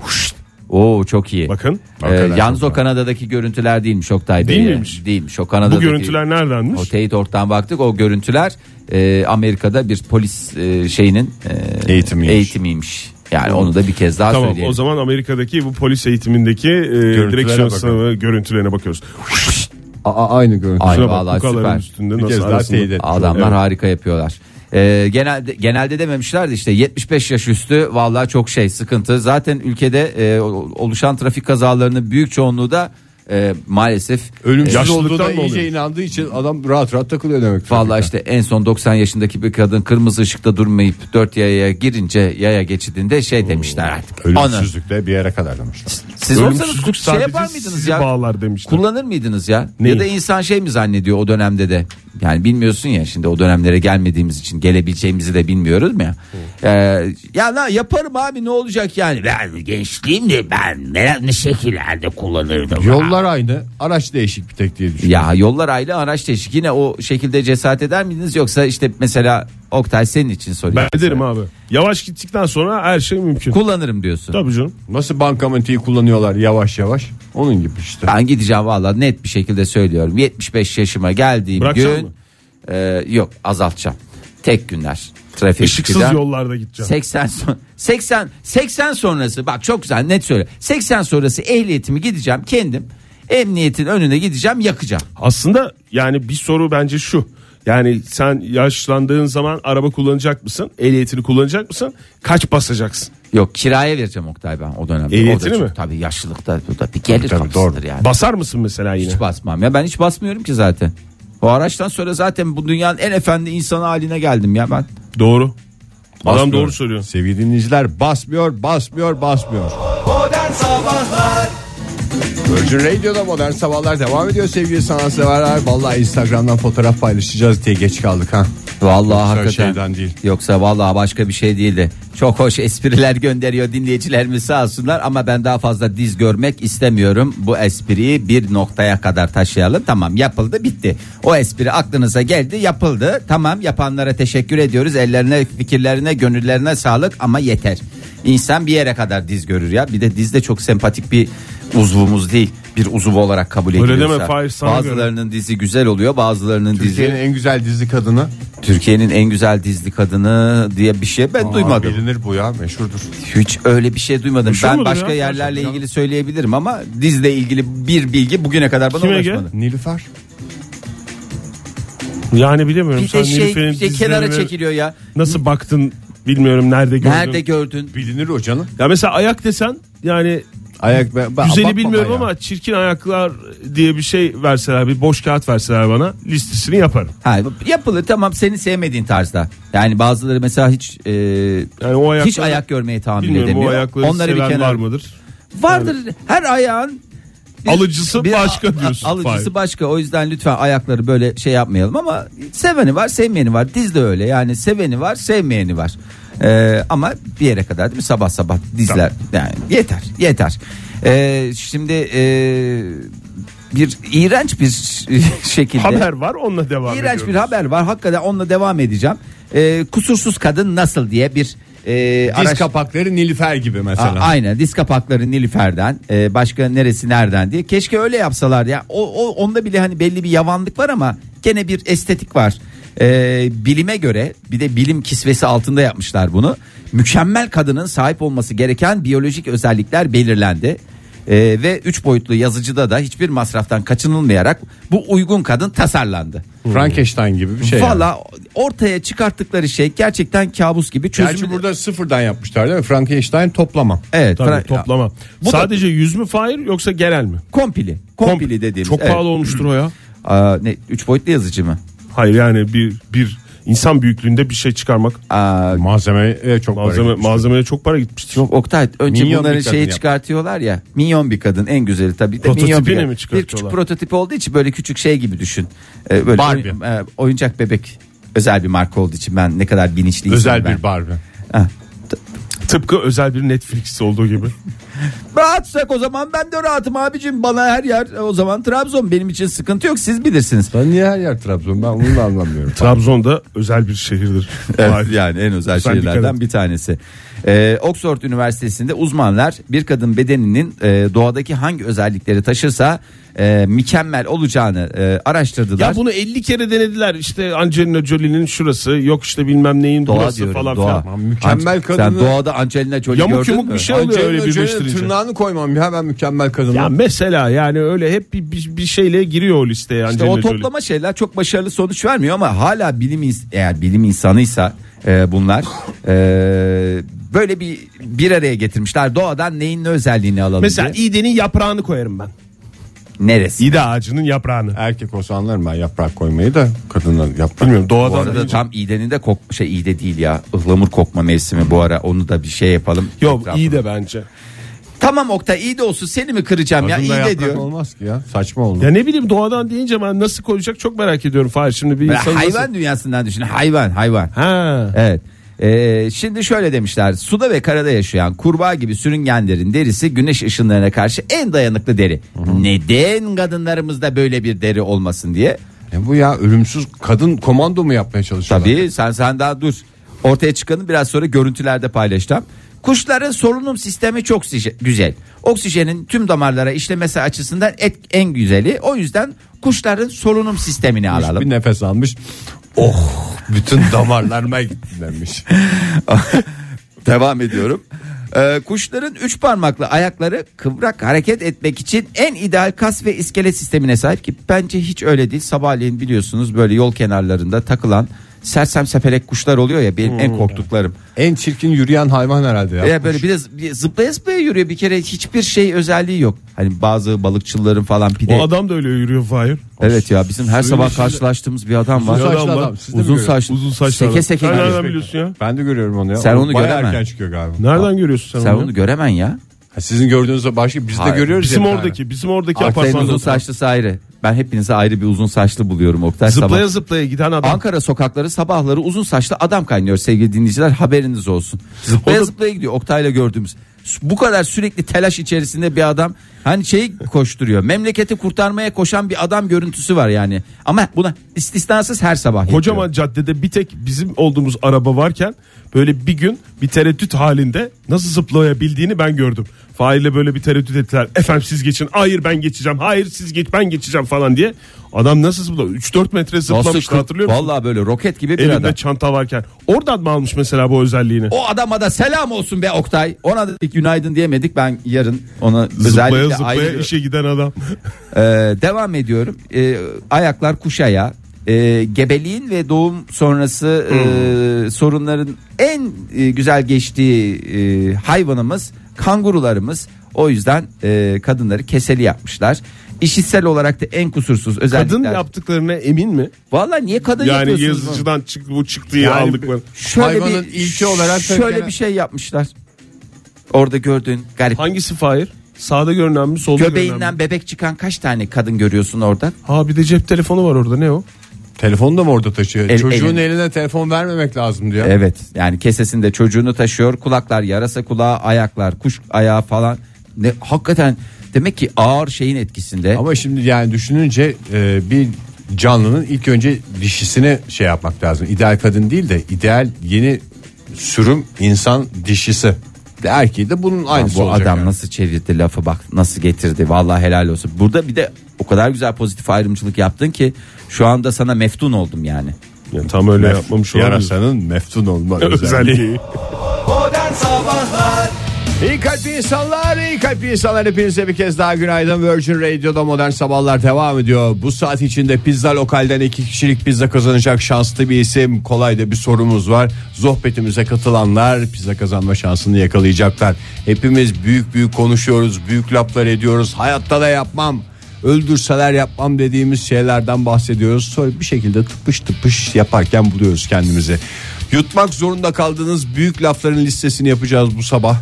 Speaker 4: Oo çok iyi.
Speaker 5: Bakın.
Speaker 4: Ee, yalnız o Kanada'daki görüntüler değilmiş Oktay Bey.
Speaker 5: Değil miymiş?
Speaker 4: Değilmiş. O Kanada'daki
Speaker 5: Bu görüntüler neredenmiş?
Speaker 4: O teyit ortadan baktık. O görüntüler e, Amerika'da bir polis e, şeyinin e,
Speaker 3: Eğitimiymiş.
Speaker 4: eğitimiymiş. Yani onu da bir kez daha
Speaker 5: Tamam
Speaker 4: söyleyelim.
Speaker 5: o zaman Amerika'daki bu polis eğitimindeki e, direksiyon sınavı görüntülerine bakıyoruz.
Speaker 3: Aa, aynı görüntü.
Speaker 4: Ay
Speaker 5: Şuna bak
Speaker 4: vallahi süper.
Speaker 5: üstünde
Speaker 3: Bir
Speaker 5: nasıl
Speaker 3: kez daha teyit
Speaker 4: Adamlar
Speaker 3: Evet.
Speaker 4: harika yapıyorlar. Ee, genelde genelde dememişlerdi işte 75 yaş üstü vallahi çok şey sıkıntı. Zaten ülkede e, oluşan trafik kazalarının büyük çoğunluğu da e, maalesef
Speaker 3: Ölümsüz
Speaker 5: Yaşlılıktan
Speaker 3: olduğuna iyice
Speaker 5: oluyor?
Speaker 3: inandığı için adam rahat rahat takılıyor demek.
Speaker 4: Vallahi
Speaker 3: trafikte.
Speaker 4: işte en son 90 yaşındaki bir kadın kırmızı ışıkta durmayıp 4 yaya girince yaya geçidinde şey demişler artık.
Speaker 3: Ölümsüzlükte bir yere kadar demişler.
Speaker 4: Siz olsanız şey yapar mıydınız ya?
Speaker 5: bağlar demişler.
Speaker 4: Kullanır mıydınız ya?
Speaker 5: Neyi?
Speaker 4: Ya da insan şey mi zannediyor o dönemde de? Yani bilmiyorsun ya şimdi o dönemlere gelmediğimiz için gelebileceğimizi de bilmiyoruz mu ya? Ee, ya la yaparım abi ne olacak yani? Ben gençliğimde ben ne, ne şekillerde kullanırdım.
Speaker 3: Yollar aynı araç değişik bir tek diye düşünüyorum.
Speaker 4: Ya yollar ayrı araç değişik. Yine o şekilde cesaret eder miydiniz yoksa işte mesela Oktay senin için soruyorum.
Speaker 5: Ben ederim abi. Yavaş gittikten sonra her şey mümkün.
Speaker 4: Kullanırım diyorsun.
Speaker 5: Tabii canım.
Speaker 3: Nasıl bankamatiği kullanıyorlar yavaş yavaş onun gibi işte.
Speaker 4: Ben gideceğim valla net bir şekilde söylüyorum. 75 yaşıma geldiğim
Speaker 5: Bırakacaksın
Speaker 4: gün
Speaker 5: mı?
Speaker 4: e, yok azaltacağım. Tek günler. Trafik
Speaker 5: Işıksız
Speaker 4: çıkacağım.
Speaker 5: yollarda gideceğim.
Speaker 4: 80 son 80 80 sonrası bak çok güzel net söyle. 80 sonrası ehliyetimi gideceğim kendim emniyetin önüne gideceğim yakacağım.
Speaker 5: Aslında yani bir soru bence şu. Yani sen yaşlandığın zaman araba kullanacak mısın? Ehliyetini kullanacak mısın? Kaç basacaksın?
Speaker 4: Yok kiraya vereceğim Oktay ben o dönemde.
Speaker 5: Ehliyetini
Speaker 4: O da çok-
Speaker 5: mi?
Speaker 4: Tabii yaşlılıkta bu da bir gelir
Speaker 3: tabii,
Speaker 4: kapısıdır
Speaker 3: doğru.
Speaker 4: yani.
Speaker 5: Basar mısın mesela yine?
Speaker 4: hiç basmam ya ben hiç basmıyorum ki zaten. O araçtan sonra zaten bu dünyanın en efendi insanı haline geldim ya ben.
Speaker 5: Doğru. Adam
Speaker 3: Basmıyor.
Speaker 5: doğru söylüyor.
Speaker 3: Sevgili dinleyiciler basmıyor basmıyor basmıyor.
Speaker 2: Modern Sabahlar
Speaker 3: Virgin Radio'da modern sabahlar devam ediyor sevgili sanatseverler. Vallahi Instagram'dan fotoğraf paylaşacağız diye geç kaldık ha.
Speaker 4: Vallahi
Speaker 3: Yoksa
Speaker 4: hakikaten.
Speaker 3: şeyden değil.
Speaker 4: Yoksa vallahi başka bir şey değildi. Çok hoş espriler gönderiyor dinleyicilerimiz sağ olsunlar ama ben daha fazla diz görmek istemiyorum. Bu espriyi bir noktaya kadar taşıyalım. Tamam yapıldı bitti. O espri aklınıza geldi yapıldı. Tamam yapanlara teşekkür ediyoruz. Ellerine fikirlerine gönüllerine sağlık ama yeter. İnsan bir yere kadar diz görür ya. Bir de diz de çok sempatik bir uzvumuz değil. bir uzuv olarak kabul
Speaker 5: Öyle
Speaker 4: ediliyorsa.
Speaker 5: deme, Fahir, sana
Speaker 4: bazılarının dizi güzel oluyor, bazılarının
Speaker 3: Türkiye'nin
Speaker 4: dizi
Speaker 3: en güzel dizi kadını.
Speaker 4: Türkiye'nin en güzel dizi kadını diye bir şey ben
Speaker 3: Aa,
Speaker 4: duymadım.
Speaker 3: Bilinir bu ya meşhurdur.
Speaker 4: Hiç öyle bir şey duymadım.
Speaker 5: Meşhur
Speaker 4: ben
Speaker 5: mudur
Speaker 4: başka
Speaker 5: ya?
Speaker 4: yerlerle ilgili söyleyebilirim ama dizle ilgili bir bilgi bugüne kadar bana
Speaker 5: Kim Ege?
Speaker 4: ulaşmadı.
Speaker 3: Nilüfer.
Speaker 5: Yani bilemiyorum.
Speaker 4: Bir
Speaker 5: Sen
Speaker 4: de şey,
Speaker 5: Nilüfer'in
Speaker 4: bir de kenara
Speaker 5: dizilerine
Speaker 4: çekiliyor ya.
Speaker 5: Nasıl baktın bilmiyorum nerede gördün.
Speaker 4: Nerede gördün?
Speaker 3: Bilinir o canım.
Speaker 5: Ya mesela ayak desen yani
Speaker 3: Ayak ben, ben
Speaker 5: güzeli bilmiyorum
Speaker 3: ya.
Speaker 5: ama çirkin ayaklar diye bir şey verseler bir boş kağıt verseler bana listesini yaparım.
Speaker 4: Ha, yapılır tamam seni sevmediğin tarzda. Yani bazıları mesela hiç e,
Speaker 5: Yani o ayaklar
Speaker 4: hiç ayak görmeye tahammül
Speaker 5: bilmiyorum o
Speaker 4: edemiyor.
Speaker 5: ayakları
Speaker 4: Onları bir
Speaker 5: seven
Speaker 4: kenara
Speaker 5: var mıdır?
Speaker 4: Vardır. Her ayağın bir-
Speaker 5: Alıcısı başka
Speaker 4: a-
Speaker 5: diyorsun,
Speaker 4: Alıcısı
Speaker 5: Fahir.
Speaker 4: başka. O yüzden lütfen ayakları böyle şey yapmayalım ama seveni var, sevmeyeni var. Diz de öyle. Yani seveni var, sevmeyeni var. Ee, ama bir yere kadar değil mi? Sabah sabah dizler. Yani yeter, yeter. Ee, şimdi e, bir iğrenç bir [LAUGHS] şekilde
Speaker 5: Haber var onunla devam
Speaker 4: İğrenç
Speaker 5: ediyoruz.
Speaker 4: bir haber var. Hakikaten onunla devam edeceğim. Ee, kusursuz kadın nasıl diye bir e,
Speaker 3: Diz
Speaker 4: araş-
Speaker 3: kapakları Nilüfer gibi mesela.
Speaker 4: A- aynen diz kapakları Nilüfer'den e, başka neresi nereden diye. Keşke öyle yapsalar ya. O, o onda bile hani belli bir yavanlık var ama gene bir estetik var. E, bilime göre bir de bilim kisvesi altında yapmışlar bunu. Mükemmel kadının sahip olması gereken biyolojik özellikler belirlendi E, ve 3 boyutlu yazıcıda da hiçbir masraftan kaçınılmayarak bu uygun kadın tasarlandı.
Speaker 3: Frankenstein gibi bir şey. yani.
Speaker 4: Valla ortaya çıkarttıkları şey gerçekten kabus gibi çözümü.
Speaker 3: Gerçi burada sıfırdan yapmışlar değil mi? Frankenstein toplama.
Speaker 4: evet,
Speaker 5: Tabii
Speaker 4: Fra-
Speaker 5: toplama.
Speaker 4: Bu da-
Speaker 5: Sadece yüz mü Fahir yoksa genel mi?
Speaker 4: Kompili. Kompili dediğimiz.
Speaker 5: Çok
Speaker 4: evet.
Speaker 5: pahalı olmuştur o ya.
Speaker 4: Aa, ne üç boyutlu yazıcı mı?
Speaker 5: Hayır yani bir bir insan büyüklüğünde bir şey çıkarmak
Speaker 4: Aa,
Speaker 3: Malzemeye çok para
Speaker 5: malzeme
Speaker 3: gitmiştir.
Speaker 5: malzemeye çok para gitmiştir.
Speaker 4: çok Oktay önce
Speaker 3: Minyon
Speaker 4: bunların
Speaker 3: bir kadın
Speaker 4: şeyi
Speaker 3: yap.
Speaker 4: çıkartıyorlar ya. Minyon bir kadın en güzeli tabii. de
Speaker 5: Prototipini
Speaker 4: minyon bir,
Speaker 5: mi
Speaker 4: bir
Speaker 5: çıkartıyorlar?
Speaker 4: küçük prototip olduğu için böyle küçük şey gibi düşün. Ee, böyle
Speaker 3: Barbie.
Speaker 4: oyun- e, oyuncak bebek özel bir marka olduğu için ben ne kadar bilinçliysem
Speaker 3: Özel
Speaker 4: ben.
Speaker 3: bir Barbie.
Speaker 4: Ha.
Speaker 5: Tıpkı özel bir Netflix olduğu gibi. [LAUGHS]
Speaker 4: Rahatsak o zaman ben de rahatım abicim. Bana her yer o zaman Trabzon benim için sıkıntı yok siz bilirsiniz.
Speaker 3: Ben niye her yer Trabzon? Ben onu da anlamıyorum.
Speaker 5: Trabzon'da özel bir şehirdir.
Speaker 4: Evet, yani en özel
Speaker 5: Sen
Speaker 4: şehirlerden bir tanesi. Ee, Oxford Üniversitesi'nde uzmanlar bir kadın bedeninin e, doğadaki hangi özellikleri taşırsa e, mükemmel olacağını e, araştırdılar.
Speaker 5: Ya bunu 50 kere denediler. İşte Angelina Jolie'nin şurası, yok işte bilmem neyin
Speaker 4: doğa
Speaker 5: burası
Speaker 4: diyorum
Speaker 5: falan
Speaker 4: doğa.
Speaker 5: filan.
Speaker 3: Mükemmel
Speaker 4: An-
Speaker 3: kadını-
Speaker 4: Sen doğada Angelina Jolie
Speaker 5: Yamuk
Speaker 4: gördün
Speaker 5: yumuk
Speaker 4: mü?
Speaker 5: bir şey oluyor öyle
Speaker 3: tırnağını koymam ya ben mükemmel kadınım.
Speaker 5: Ya mesela yani öyle hep bir, bir, bir şeyle giriyor o listeye
Speaker 4: İşte
Speaker 5: Angelina
Speaker 4: o
Speaker 5: Jolie.
Speaker 4: toplama şeyler çok başarılı sonuç vermiyor ama hala bilim ins- eğer bilim insanıysa e, bunlar e, böyle bir bir araya getirmişler. Doğadan neyin ne özelliğini alalım
Speaker 5: Mesela
Speaker 4: diye.
Speaker 5: İğde'nin yaprağını koyarım ben.
Speaker 4: Neresi?
Speaker 5: İğde ağacının yaprağını.
Speaker 3: Erkek olsa anlarım ben yaprak koymayı da kadınlar yaprak.
Speaker 5: Bilmiyorum
Speaker 4: Bu
Speaker 5: doğadan
Speaker 4: arada
Speaker 5: deyince-
Speaker 4: tam iğdenin de kok şey iğde değil ya ıhlamur kokma mevsimi bu ara onu da bir şey yapalım.
Speaker 5: Yok iyi de bence.
Speaker 4: Tamam Oktay iyi de olsun seni mi kıracağım ya iyi de
Speaker 3: yaprak
Speaker 4: diyor.
Speaker 3: olmaz ki ya. Saçma olur.
Speaker 5: Ya ne bileyim doğadan deyince ben nasıl koyacak çok merak ediyorum Fahir. Şimdi bir insan
Speaker 4: hayvan
Speaker 5: nasıl...
Speaker 4: dünyasından düşün hayvan hayvan.
Speaker 5: Ha.
Speaker 4: Evet. Ee, şimdi şöyle demişler suda ve karada yaşayan kurbağa gibi sürüngenlerin derisi güneş ışınlarına karşı en dayanıklı deri. Neden kadınlarımızda böyle bir deri olmasın diye.
Speaker 3: E bu ya ölümsüz kadın komando mu yapmaya çalışıyorlar?
Speaker 4: Tabii sen sen daha dur. Ortaya çıkanı biraz sonra görüntülerde paylaşacağım. Kuşların solunum sistemi çok güzel. Oksijenin tüm damarlara işlemesi açısından et, en güzeli. O yüzden kuşların solunum sistemini alalım.
Speaker 3: Bir nefes almış. Oh bütün damarlarıma gitti demiş. [LAUGHS]
Speaker 4: Devam ediyorum. Ee, kuşların üç parmaklı ayakları kıvrak hareket etmek için en ideal kas ve iskelet sistemine sahip ki bence hiç öyle değil. Sabahleyin biliyorsunuz böyle yol kenarlarında takılan sersem sepelek kuşlar oluyor ya benim en korktuklarım.
Speaker 3: En çirkin yürüyen hayvan herhalde ya.
Speaker 4: Ya böyle bir de z- bir zıplaya zıplaya yürüyor bir kere hiçbir şey özelliği yok. Hani bazı balıkçıların falan pide.
Speaker 5: O adam da öyle yürüyor Fahir.
Speaker 4: Evet ya bizim her
Speaker 3: Suyun
Speaker 4: sabah
Speaker 3: içinde-
Speaker 4: karşılaştığımız bir adam var.
Speaker 3: Uzun saçlı
Speaker 5: adam.
Speaker 3: Siz de mi
Speaker 4: Uzun
Speaker 3: görüyorsunuz?
Speaker 4: saçlı.
Speaker 5: Uzun saçlı
Speaker 4: Seke
Speaker 5: adam.
Speaker 4: seke gidiyor.
Speaker 5: nereden biliyorsun ya?
Speaker 3: Ben de görüyorum onu ya.
Speaker 4: Sen
Speaker 3: O
Speaker 4: onu
Speaker 3: bayağı
Speaker 4: göremem.
Speaker 3: erken çıkıyor galiba.
Speaker 5: Nereden görüyorsun sen,
Speaker 4: Sen
Speaker 5: onu?
Speaker 4: onu göremen ya.
Speaker 3: Ha, sizin gördüğünüzde başka biz de
Speaker 4: Hayır.
Speaker 3: görüyoruz
Speaker 5: Bizim
Speaker 3: ya bir
Speaker 5: oradaki, bizim oradaki
Speaker 4: Oktay'ın
Speaker 5: apartmanda
Speaker 4: uzun saçlısı ayrı. Ben hepinize ayrı bir uzun saçlı buluyorum Oktay sabah.
Speaker 5: Zıplaya zıplaya giden adam.
Speaker 4: Ankara sokakları sabahları uzun saçlı adam kaynıyor sevgili dinleyiciler haberiniz olsun. Zıplaya
Speaker 5: O da-
Speaker 4: zıplaya gidiyor Oktay'la gördüğümüz. Bu kadar sürekli telaş içerisinde bir adam hani şey koşturuyor. Memleketi kurtarmaya koşan bir adam görüntüsü var yani. Ama buna istisnasız her sabah yapıyor.
Speaker 5: Kocaman caddede bir tek bizim olduğumuz araba varken böyle bir gün bir tereddüt halinde nasıl zıplayabildiğini ben gördüm. Fahir'le böyle bir tereddüt ettiler. Efendim siz geçin. Hayır ben geçeceğim. Hayır siz geç ben geçeceğim falan diye. Adam nasıl zıpladı? 3-4 metre zıplamıştı hatırlıyor musun?
Speaker 4: Vallahi böyle roket gibi bir
Speaker 5: Elinde
Speaker 4: adam.
Speaker 5: çanta varken. Oradan mı almış mesela bu özelliğini?
Speaker 4: O adama da selam olsun be Oktay. Ona da günaydın diyemedik. Ben yarın ona
Speaker 5: Zıplaya
Speaker 4: özellikle
Speaker 5: zıplaya
Speaker 4: ayrı-
Speaker 5: işe giden adam.
Speaker 4: Ee, devam ediyorum. Ee, ayaklar kuş Ee, gebeliğin ve doğum sonrası e, sorunların en e, güzel geçtiği e, hayvanımız kangurularımız. O yüzden e, kadınları keseli yapmışlar. İşitsel olarak da en kusursuz özellikler.
Speaker 5: Kadın yaptıklarına emin mi?
Speaker 4: Valla niye kadın
Speaker 5: Yani
Speaker 4: yapıyorsunuz bunu?
Speaker 5: yazıcıdan çıktı bu çıktı diye
Speaker 3: Yani
Speaker 5: aldık mı?
Speaker 4: Şöyle
Speaker 3: Hayvanın
Speaker 4: bir,
Speaker 3: ilki olarak
Speaker 4: şöyle bir şey yapmışlar. Orada gördüğün garip.
Speaker 5: Hangisi Fahir? Sağda görünen mi solda görünen
Speaker 4: Göbeğinden
Speaker 5: mi?
Speaker 4: bebek çıkan kaç tane kadın görüyorsun orada?
Speaker 5: Ha bir de cep telefonu var orada ne o?
Speaker 3: Telefonu da mı orada taşıyor?
Speaker 4: El-
Speaker 3: Çocuğun
Speaker 4: elin-
Speaker 3: eline telefon vermemek lazım diyor.
Speaker 4: Evet yani kesesinde çocuğunu taşıyor kulaklar yarasa kulağı ayaklar kuş ayağı falan ne hakikaten demek ki ağır şeyin etkisinde
Speaker 3: Ama şimdi yani düşününce e, bir canlının ilk önce dişisini şey yapmak lazım. İdeal kadın değil de ideal yeni sürüm insan dişisi. De erkeği de bunun aynısı
Speaker 4: bu
Speaker 3: olacak
Speaker 4: adam
Speaker 3: yani.
Speaker 4: nasıl çevirdi lafı bak nasıl getirdi vallahi helal olsun burada bir de o kadar güzel pozitif ayrımcılık yaptın ki şu anda sana meftun oldum yani
Speaker 5: Yani tam öyle yapmamış olabilir.
Speaker 3: Yarasanın meftun olma [LAUGHS] özelliği. [LAUGHS] İyi kalpli insanlar, iyi kalpli insanlar hepinize bir kez daha günaydın. Virgin Radio'da modern sabahlar devam ediyor. Bu saat içinde pizza lokalden iki kişilik pizza kazanacak şanslı bir isim. Kolay da bir sorumuz var. Sohbetimize katılanlar pizza kazanma şansını yakalayacaklar. Hepimiz büyük büyük konuşuyoruz, büyük laflar ediyoruz. Hayatta da yapmam. Öldürseler yapmam dediğimiz şeylerden bahsediyoruz. Sonra bir şekilde tıpış tıpış yaparken buluyoruz kendimizi. Yutmak zorunda kaldığınız büyük lafların listesini yapacağız bu sabah.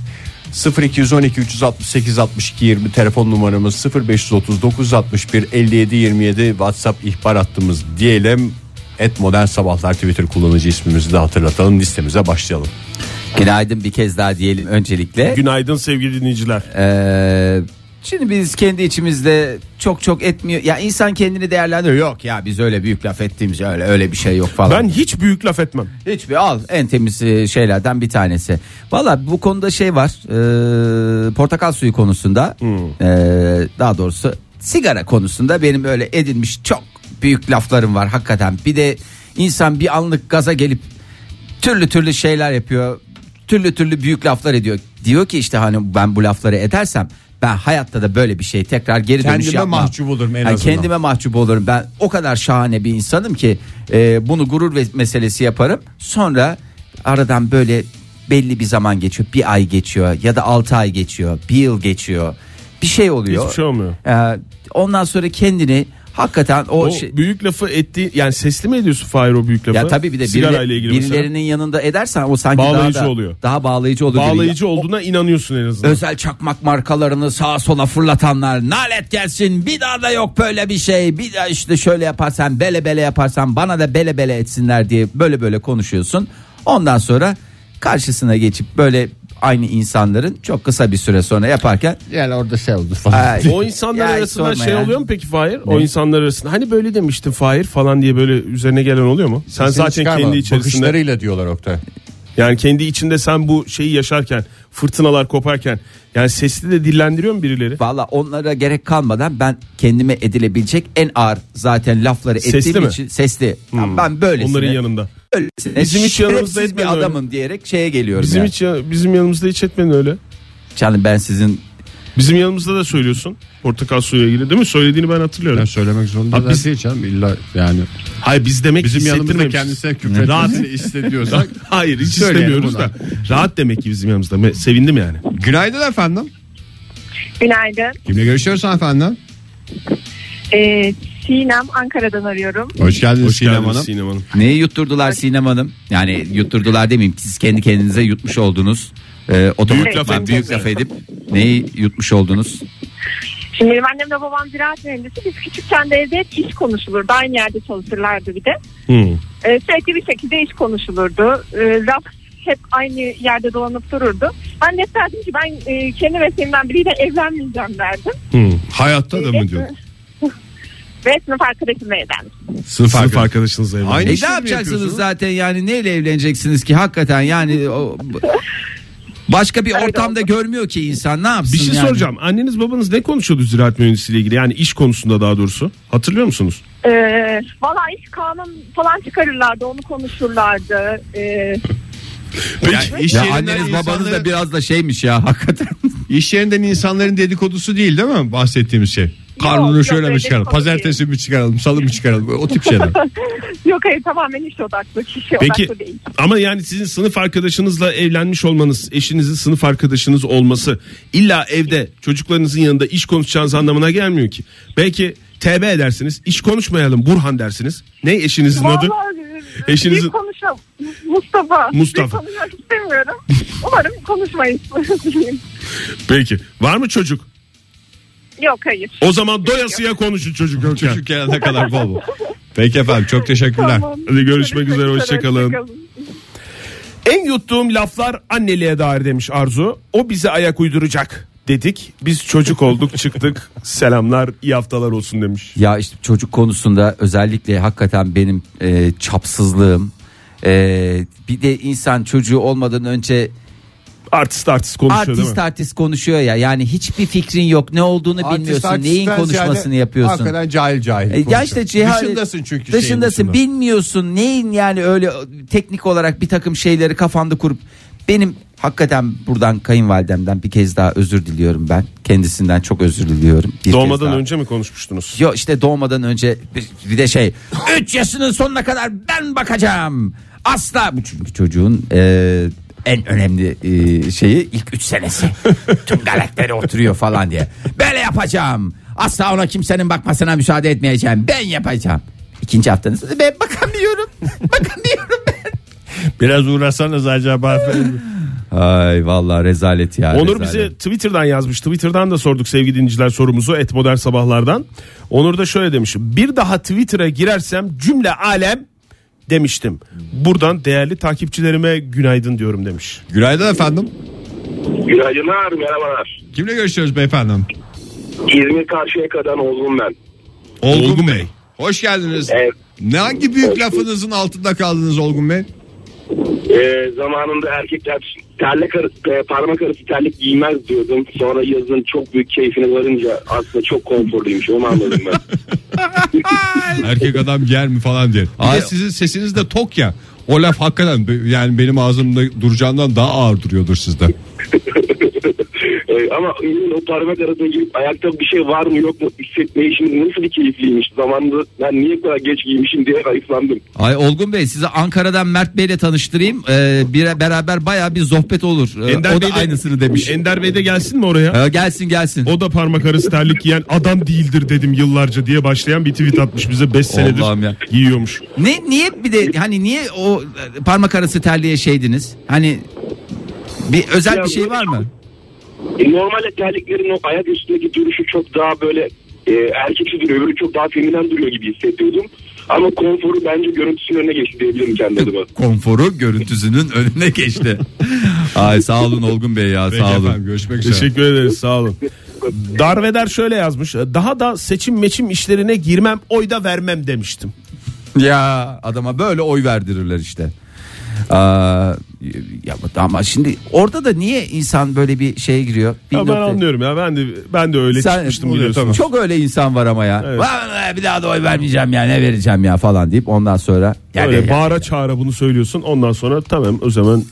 Speaker 3: 0212 368 62 20 telefon numaramız 0530 961 57 27 WhatsApp ihbar hattımız diyelim. Et modern sabahlar Twitter kullanıcı ismimizi de hatırlatalım listemize başlayalım.
Speaker 4: günaydın bir kez daha diyelim öncelikle
Speaker 5: Günaydın sevgili dinleyiciler.
Speaker 4: Ee, şimdi biz kendi içimizde çok çok etmiyor ya insan kendini değerlendiriyor yok ya biz öyle büyük laf ettiğimiz öyle öyle bir şey yok falan
Speaker 5: Ben hiç büyük laf etmem.
Speaker 4: Hiçbir al en temiz e, şeylerden bir tanesi. Valla bu konuda şey var e, portakal suyu konusunda e, daha doğrusu sigara konusunda benim öyle edinmiş çok büyük laflarım var hakikaten. Bir de insan bir anlık gaza gelip türlü türlü şeyler yapıyor. Türlü türlü büyük laflar ediyor. Diyor ki işte hani ben bu lafları edersem ben hayatta da böyle bir şey tekrar geri dönüş
Speaker 3: Kendime
Speaker 4: yapmam.
Speaker 3: mahcup olurum en
Speaker 4: Yani
Speaker 3: azından.
Speaker 4: Kendime mahcup olurum. Ben o kadar şahane bir insanım ki e, bunu gurur ve- meselesi yaparım. Sonra aradan böyle belli bir zaman geçiyor. Bir ay geçiyor ya da altı ay geçiyor. Bir yıl geçiyor. Bir şey oluyor.
Speaker 5: Hiçbir şey olmuyor.
Speaker 4: E, ondan sonra kendini hakikaten o,
Speaker 5: O
Speaker 4: şey,
Speaker 5: büyük lafı etti yani sesli mi ediyorsun Fahir o büyük lafı?
Speaker 4: ya tabii bir de birileri-
Speaker 5: ile ilgili mesela.
Speaker 4: birilerinin yanında edersen o sanki
Speaker 5: Bağlayıcı
Speaker 4: daha da,
Speaker 5: oluyor.
Speaker 4: Daha bağlayıcı gibi.
Speaker 5: Bağlayıcı olduğuna inanıyorsun en azından.
Speaker 4: Özel çakmak markalarını sağa sola fırlatanlar nalet gelsin bir daha da yok böyle bir şey bir daha işte şöyle yaparsan bele bele yaparsan bana da bele bele etsinler diye böyle böyle konuşuyorsun. Ondan sonra karşısına geçip böyle aynı insanların çok kısa bir süre sonra yaparken
Speaker 3: Yani orada şey oldu falan.
Speaker 4: Ay,
Speaker 5: O insanlar
Speaker 4: ya
Speaker 5: arasında şey
Speaker 4: ya.
Speaker 5: oluyor mu peki Fahir? O insanlar arasında hani böyle demiştin Fahir falan diye böyle üzerine gelen oluyor mu? Sen zaten kendi içerisinde
Speaker 3: Bakışlarıyla diyorlar Oktay.
Speaker 5: yani kendi içinde sen bu şeyi yaşarken fırtınalar koparken yani sesli de dillendiriyor mu birileri?
Speaker 4: Valla onlara gerek kalmadan ben kendime edilebilecek en ağır zaten lafları
Speaker 5: Sesli
Speaker 4: ettiğim
Speaker 5: mi?
Speaker 4: için sesli. Ya ben böylesine,
Speaker 5: Onların yanında.
Speaker 4: Böylesine
Speaker 5: Bizim hiç yanımızda
Speaker 4: şerefsiz bir
Speaker 5: etmedi öyle.
Speaker 4: adamım diyerek şeye geliyorum.
Speaker 5: Bizim
Speaker 4: yani.
Speaker 5: hiç ya- bizim yanımızda hiç etmedin öyle.
Speaker 4: Canım ben sizin
Speaker 5: Bizim yanımızda da söylüyorsun portakal suyu ilgili değil mi? Söylediğini ben hatırlıyorum.
Speaker 3: Ben söylemek zorunda
Speaker 5: Abi biz-
Speaker 3: değil canım illa yani.
Speaker 5: Hayır biz demek
Speaker 3: Bizim yanımızda
Speaker 5: hissettirmemişiz.
Speaker 3: kendisine küfretmesini hissediyorsak. [LAUGHS]
Speaker 5: Hayır hiç
Speaker 3: Söyleyelim
Speaker 5: istemiyoruz da. Rahat demek ki bizim yanımızda. Me- Sevindim yani.
Speaker 3: Günaydın efendim.
Speaker 6: Günaydın.
Speaker 3: Kimle görüşüyoruz efendim?
Speaker 6: Ee, Sinem Ankara'dan arıyorum.
Speaker 3: Hoş geldiniz
Speaker 5: Hoş
Speaker 3: Sinem
Speaker 5: geldiniz
Speaker 3: Hanım.
Speaker 5: Sinem Hanım.
Speaker 4: neyi yutturdular Sinem Hanım? Yani yutturdular demeyeyim siz kendi kendinize yutmuş oldunuz. Ee, otomatikman
Speaker 6: Büyük laf
Speaker 4: büyük, laf edip neyi yutmuş oldunuz?
Speaker 6: Şimdi benim annemle babam ziraat mühendisi. Biz küçükken de evde hep iş konuşulurdu. Aynı yerde çalışırlardı bir de.
Speaker 5: Hmm.
Speaker 6: Ee, sürekli bir şekilde iş konuşulurdu. Ee, laf hep aynı yerde dolanıp dururdu. Ben de derdim ki ben e, kendi mesleğimden biriyle evlenmeyeceğim derdim.
Speaker 5: Hmm.
Speaker 3: Hayatta da mı
Speaker 6: Ee,
Speaker 3: diyor?
Speaker 6: Ve sınıf arkadaşımla evlendim.
Speaker 3: Sınıf,
Speaker 5: Sınıf
Speaker 3: arkadaşı.
Speaker 5: arkadaşınızla evlenmek.
Speaker 3: Aynı
Speaker 4: E
Speaker 3: işi
Speaker 4: ne
Speaker 3: mi
Speaker 4: yapacaksınız
Speaker 3: yapıyorsunuz?
Speaker 4: zaten yani neyle evleneceksiniz ki hakikaten yani o başka bir ortamda görmüyor ki insan ne yapsın
Speaker 5: Bir şey
Speaker 4: yani?
Speaker 5: soracağım. Anneniz babanız ne konuşuyordu ziraat mühendisliğiyle ilgili? Yani iş konusunda daha doğrusu. Hatırlıyor musunuz?
Speaker 6: Ee, Valla iş kanun falan çıkarırlardı onu konuşurlardı. Ee,
Speaker 3: Yani iş
Speaker 4: Ya
Speaker 3: yerinden
Speaker 4: anneniz babanız da
Speaker 3: insanların-
Speaker 4: biraz da şeymiş ya hakikaten.
Speaker 3: İş yerinden insanların dedikodusu değil değil mi bahsettiğimiz şey? Karnını
Speaker 6: yok,
Speaker 3: şöyle mi
Speaker 6: öyle
Speaker 3: çıkaralım? Pazartesi mi çıkaralım? Salı mı çıkaralım? O tip şeyler. [LAUGHS]
Speaker 6: yok hayır tamamen iş odaklı kişi
Speaker 5: Peki
Speaker 6: odaklı değil.
Speaker 5: ama yani sizin sınıf arkadaşınızla evlenmiş olmanız, eşinizin sınıf arkadaşınız olması illa evde çocuklarınızın yanında iş konuşacağınız anlamına gelmiyor ki. Belki TB edersiniz, iş konuşmayalım Burhan dersiniz. Ne eşinizin adı?
Speaker 6: Vallahi
Speaker 5: Eşinizin-
Speaker 6: bir konuşalım. Mustafa.
Speaker 5: Mustafa.
Speaker 6: Bir konuşmak istemiyorum. Umarım konuşmayız. [LAUGHS]
Speaker 5: Peki. Var mı çocuk?
Speaker 6: Yok hayır.
Speaker 5: O zaman doyasıya konuşun çocuk yokken.
Speaker 3: Çocuk gelene kadar bol bol. [LAUGHS] Peki efendim çok teşekkürler.
Speaker 6: Tamam.
Speaker 5: Hadi görüşmek üzere, hoşçakalın.
Speaker 6: hoşçakalın.
Speaker 5: En yuttuğum laflar anneliğe dair demiş Arzu. O bize ayak uyduracak dedik. Biz çocuk olduk çıktık. [LAUGHS] Selamlar iyi haftalar olsun demiş.
Speaker 4: Ya işte çocuk konusunda özellikle hakikaten benim e, çapsızlığım e, bir de insan çocuğu olmadan önce
Speaker 5: Artist artist konuşuyor değil
Speaker 4: artist
Speaker 5: mi?
Speaker 4: artist konuşuyor ya yani hiçbir fikrin yok ne olduğunu
Speaker 3: Artist
Speaker 4: bilmiyorsun
Speaker 3: artistten
Speaker 4: neyin konuşmasını
Speaker 3: ziyade
Speaker 4: yapıyorsun.
Speaker 3: Hakikaten cahil cahil.
Speaker 4: E, ya işte cihal,
Speaker 3: Dışındasın çünkü.
Speaker 4: Dışındasın
Speaker 3: dışında.
Speaker 4: bilmiyorsun neyin yani öyle teknik olarak bir takım şeyleri kafanda kurup benim hakikaten buradan kayınvalidemden bir kez daha özür diliyorum ben. Kendisinden çok özür diliyorum. Bir kez
Speaker 5: Doğmadan önce mi konuşmuştunuz?
Speaker 4: Yo işte doğmadan önce bir, bir de şey 3 yaşının sonuna kadar ben bakacağım. Asla bu çünkü çocuğun e, en önemli e, şeyi ilk 3 senesi. [LAUGHS] Tüm karakteri oturuyor falan diye. Böyle yapacağım. Asla ona kimsenin bakmasına müsaade etmeyeceğim. Ben yapacağım. İkinci haftanızda ben bakamıyorum. [LAUGHS] bakamıyorum ben.
Speaker 3: Biraz uğraşsanız acaba.
Speaker 4: Ay vallahi rezalet ya.
Speaker 5: Onur
Speaker 4: rezalet.
Speaker 5: bize Twitter'dan yazmış. Twitter'dan da sorduk sevgili dinleyiciler sorumuzu. Et modern sabahlardan. Onur da şöyle demiş. Bir daha Twitter'a girersem cümle alem demiştim. Buradan değerli takipçilerime günaydın diyorum demiş.
Speaker 3: Günaydın efendim.
Speaker 7: Günaydınlar, merhabalar.
Speaker 3: Kimle görüşüyoruz beyefendi?
Speaker 7: İzmir Karşıyaka'dan Olgun ben.
Speaker 3: Olgun, Bey. Hoş geldiniz.
Speaker 7: Evet.
Speaker 3: Ne hangi büyük lafınızın altında kaldınız Olgun Bey?
Speaker 7: Ee, zamanında erkekler terlik arası, e, parmak arası terlik giymez diyordum. Sonra yazın çok büyük keyfine varınca aslında çok konforluymuş onu anladım ben. [LAUGHS] [LAUGHS]
Speaker 3: Erkek adam giyer mi falan diye.
Speaker 4: Ay-
Speaker 3: sizin sesiniz de tok ya. O laf hakikaten yani benim ağzımda duracağından daha ağır duruyordur sizde. [LAUGHS]
Speaker 7: Ee, ama eminim o parmak arasına girip ayakta bir şey var mı yok mu hissetme işim nasıl bir keyifliymiş. Zamanında ben niye bu kadar geç giymişim diye hayıflandım.
Speaker 4: Ay Olgun Bey size Ankara'dan Mert Bey'le tanıştırayım. Ee, bir beraber baya bir sohbet olur. Ee, o da
Speaker 5: Bey de-
Speaker 4: aynısını demiş.
Speaker 5: Ender Bey de gelsin mi oraya?
Speaker 4: Ee, gelsin gelsin.
Speaker 5: O da parmak arası terlik giyen adam değildir dedim yıllarca diye başlayan bir tweet atmış bize 5 senedir
Speaker 4: Allah'ım ya.
Speaker 5: giyiyormuş.
Speaker 4: Ne niye bir de hani niye o e, parmak arası terliğe şeydiniz? Hani bir özel
Speaker 7: Ya
Speaker 4: bir şey var mı?
Speaker 7: E, normalde terliklerin o ayak üstündeki duruşu çok daha böyle e, erkeksi duruyor. Öbürü çok daha feminen duruyor gibi hissediyordum. Ama konforu bence görüntüsünün önüne geçti diyebilirim kendi adıma.
Speaker 4: Konforu görüntüsünün [LAUGHS] önüne geçti. Ay sağ olun Olgun Bey ya
Speaker 3: Peki
Speaker 4: sağ olun.
Speaker 3: efendim görüşmek üzere.
Speaker 5: Teşekkür ederiz sağ olun. Darveder şöyle yazmış. Daha da seçim meçim işlerine girmem oy da vermem demiştim.
Speaker 4: Ya adama böyle oy verdirirler işte. Aa, ya ama şimdi orada da niye insan böyle bir şeye giriyor? Bir
Speaker 5: Ya ben
Speaker 4: nokta-
Speaker 5: anlıyorum ya ben de ben de öyle
Speaker 4: Sen-
Speaker 5: çıkmıştım
Speaker 4: Oluyor,
Speaker 5: biliyorsunuz.
Speaker 4: Çok öyle insan var ama ya.
Speaker 5: Evet.
Speaker 4: "Vallahi Bir daha da oy vermeyeceğim ya ne vereceğim ya falan deyip ondan sonra. Yani,
Speaker 5: Öyle bağıra çağıra bunu söylüyorsun ondan sonra tamam o zaman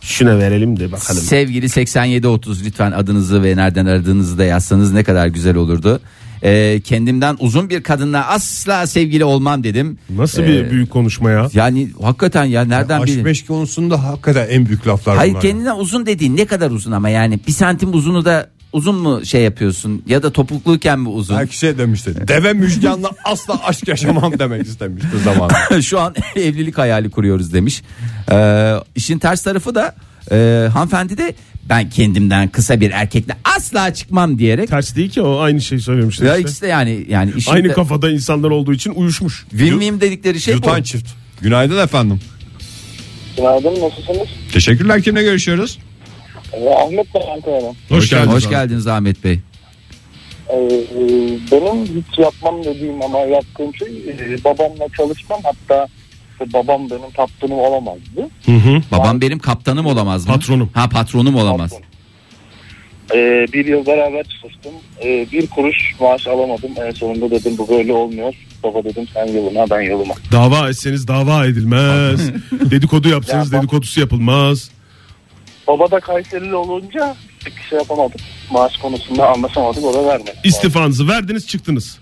Speaker 5: şuna verelim de bakalım.
Speaker 4: Sevgili 8730 lütfen adınızı ve nereden aradığınızı da yazsanız ne kadar güzel olurdu. Ee, kendimden uzun bir kadınla asla sevgili olmam dedim.
Speaker 5: Nasıl
Speaker 4: Ee,
Speaker 5: bir büyük konuşma ya?
Speaker 4: Yani hakikaten ya nereden
Speaker 3: Aşk
Speaker 4: bileyim?
Speaker 3: meşk konusunda hakikaten en büyük laflar
Speaker 4: Hayır
Speaker 3: bunlar.
Speaker 4: kendinden uzun dediğin ne kadar uzun ama yani bir santim uzunu da uzun mu şey yapıyorsun ya da topukluyken mi uzun?
Speaker 3: Belki şey demişti. Deve müjganla asla aşk yaşamam demek istemişti zamanında. [LAUGHS]
Speaker 4: Şu an evlilik hayali kuruyoruz demiş. Ee, işin ters tarafı da e, hanımefendi de ben kendimden kısa bir erkekle asla çıkmam diyerek.
Speaker 5: Ters değil ki o aynı şeyi söylemişler
Speaker 4: Ya
Speaker 5: işte.
Speaker 4: ikisi de yani yani işin
Speaker 5: Aynı
Speaker 4: de-
Speaker 5: kafada insanlar olduğu için uyuşmuş.
Speaker 4: Win-win dedikleri şey bu.
Speaker 3: Yutan çift. Günaydın efendim.
Speaker 8: Günaydın nasılsınız?
Speaker 3: Teşekkürler kimle görüşüyoruz?
Speaker 8: Ee, Ahmet ben Ankara'dan.
Speaker 3: Hoş geldiniz.
Speaker 4: Hoş
Speaker 3: abi.
Speaker 4: geldiniz Ahmet Bey.
Speaker 8: Ee, benim hiç yapmam dediğim ama yaptığım şey e, babamla çalışmam hatta işte babam benim patronum olamazdı.
Speaker 5: Hı hı.
Speaker 4: Babam benim kaptanım olamaz mı?
Speaker 5: Patronum.
Speaker 4: Ha patronum olamaz.
Speaker 8: Patron. Ee, bir yıl beraber çalıştım. Ee, bir kuruş maaş alamadım. En sonunda dedim bu böyle olmuyor. Baba dedim sen yoluna ben yoluma.
Speaker 5: Dava etseniz dava edilmez. [LAUGHS] Dedikodu yapsanız
Speaker 8: Ya bak-
Speaker 5: dedikodusu yapılmaz.
Speaker 8: Baba da Kayserili olunca bir şey yapamadık. Maaş konusunda anlaşamadık o da vermedi.
Speaker 5: İstifanızı verdiniz çıktınız.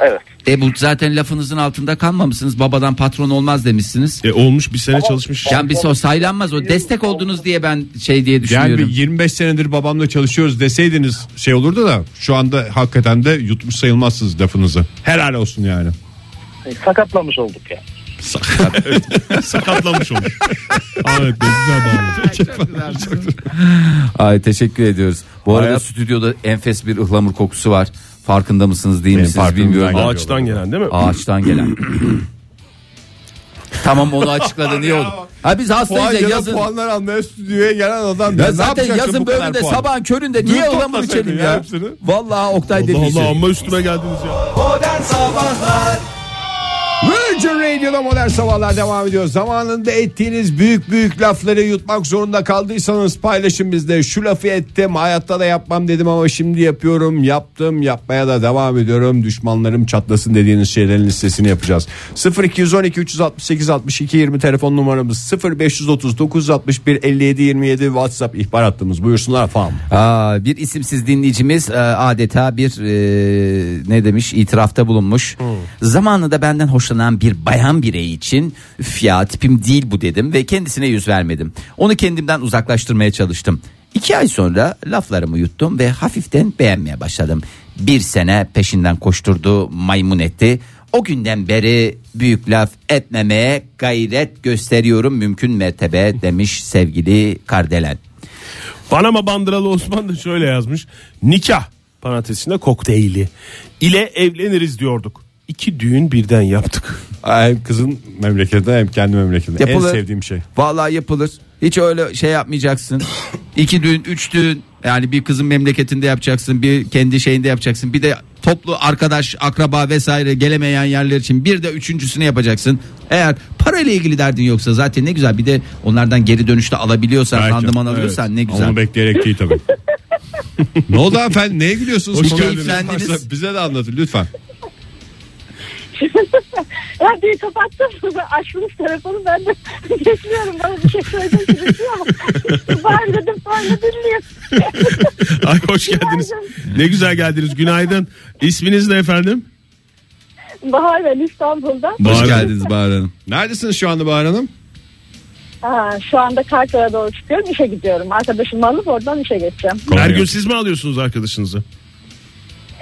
Speaker 8: Evet.
Speaker 4: E bu zaten lafınızın altında kalmamışsınız. Babadan patron olmaz demişsiniz.
Speaker 5: E olmuş bir sene çalışmış.
Speaker 4: Yani bir o saylanmaz o destek oldunuz diye ben şey diye
Speaker 3: Yani
Speaker 4: düşünüyorum.
Speaker 3: bir 25 senedir babamla çalışıyoruz deseydiniz şey olurdu da şu anda hakikaten de yutmuş sayılmazsınız lafınızı. Helal olsun yani.
Speaker 8: E, sakatlamış olduk ya.
Speaker 5: Sakatlanmış olmuş. evet [LAUGHS] [LAUGHS] be, güzel bağlı.
Speaker 4: Ay teşekkür ediyoruz. Bu arada
Speaker 3: Hayat-
Speaker 4: stüdyoda enfes bir ıhlamur kokusu var. Farkında mısınız değil
Speaker 3: Benim
Speaker 4: misiniz
Speaker 3: farkındayım.
Speaker 4: bilmiyorum.
Speaker 5: Ağaçtan gelen değil mi?
Speaker 4: Ağaçtan gelen. [CLEARS THROAT] tamam onu açıkladın iyi oldu. Ha biz hastayız ya yazın.
Speaker 3: puanlar almaya stüdyoya gelen adam.
Speaker 4: Ya
Speaker 3: ne
Speaker 4: zaten yazın bölümde
Speaker 3: puan?
Speaker 4: sabahın köründe niye
Speaker 3: Dün
Speaker 4: ıhlamur
Speaker 3: toplasaydın
Speaker 4: içelim
Speaker 3: ya
Speaker 4: ya?
Speaker 3: hepsini.
Speaker 4: Vallahi Oktay
Speaker 5: Allah. Allah amma üstüme geldiniz ya.
Speaker 2: Modern Sabahlar
Speaker 3: Virgin Radio'da modern sabahlar devam ediyor. Zamanında ettiğiniz büyük büyük lafları yutmak zorunda kaldıysanız paylaşın bizde. Şu lafı ettim hayatta da yapmam dedim ama şimdi yapıyorum. Yaptım yapmaya da devam ediyorum. Düşmanlarım çatlasın dediğiniz şeylerin listesini yapacağız. 0212 368 62 20 telefon numaramız 0530 961 57 27 WhatsApp ihbar hattımız. Buyursunlar.
Speaker 4: Aa, bir isimsiz dinleyicimiz e, adeta bir e, ne demiş itirafta bulunmuş. Zamanında benden hoşlanan bir bayan birey için "Üf ya tipim değil bu dedim ve kendisine yüz vermedim. Onu kendimden uzaklaştırmaya çalıştım. İki ay sonra laflarımı yuttum ve hafiften beğenmeye başladım. Bir sene peşinden koşturdu maymun etti. O günden beri büyük laf etmemeye gayret gösteriyorum mümkün mertebe demiş sevgili Kardelen.
Speaker 5: Panama bandıralı Osman da şöyle yazmış. Nikah parantezinde kokteyli ile evleniriz diyorduk. İki düğün birden yaptık.
Speaker 3: Hem kızın memleketinde hem kendi memleketinde.
Speaker 4: Yapılır.
Speaker 3: En sevdiğim şey.
Speaker 4: Vallahi yapılır. Hiç öyle şey yapmayacaksın. İki düğün, üç düğün. Yani bir kızın memleketinde yapacaksın, bir kendi şeyinde yapacaksın. Bir de toplu arkadaş, akraba vesaire gelemeyen yerler için bir de üçüncüsünü yapacaksın. Eğer parayla ilgili derdin yoksa zaten ne güzel. Bir de onlardan geri dönüşte alabiliyorsan,
Speaker 3: Belki.
Speaker 4: randıman
Speaker 3: Evet.
Speaker 4: alıyorsan ne güzel.
Speaker 3: Onu bekleyerek değil tabii. [LAUGHS] ne oldu efendim? Neye gülüyorsunuz?
Speaker 4: Hoş geldiniz.
Speaker 3: Bize de anlatın lütfen. [LAUGHS]
Speaker 6: Radyoyu kapattım. [LAUGHS] Açtınız telefonu ben de [LAUGHS] bekliyorum. Bana bir şey söyleyeceksiniz ya. Var dedim sonra dinleyeyim.
Speaker 5: Ay hoş geldiniz. Ne güzel geldiniz. Günaydın. İsminiz ne efendim?
Speaker 6: Bahar ben İstanbul'da.
Speaker 4: Hoş
Speaker 5: Bahar-
Speaker 4: geldiniz Bahar Hanım.
Speaker 3: Neredesiniz şu anda Bahar Hanım?
Speaker 6: Ha, şu anda Kartal'a doğru çıkıyorum. işe gidiyorum. Arkadaşımı alıp oradan işe geçeceğim.
Speaker 5: Her gün siz mi alıyorsunuz arkadaşınızı?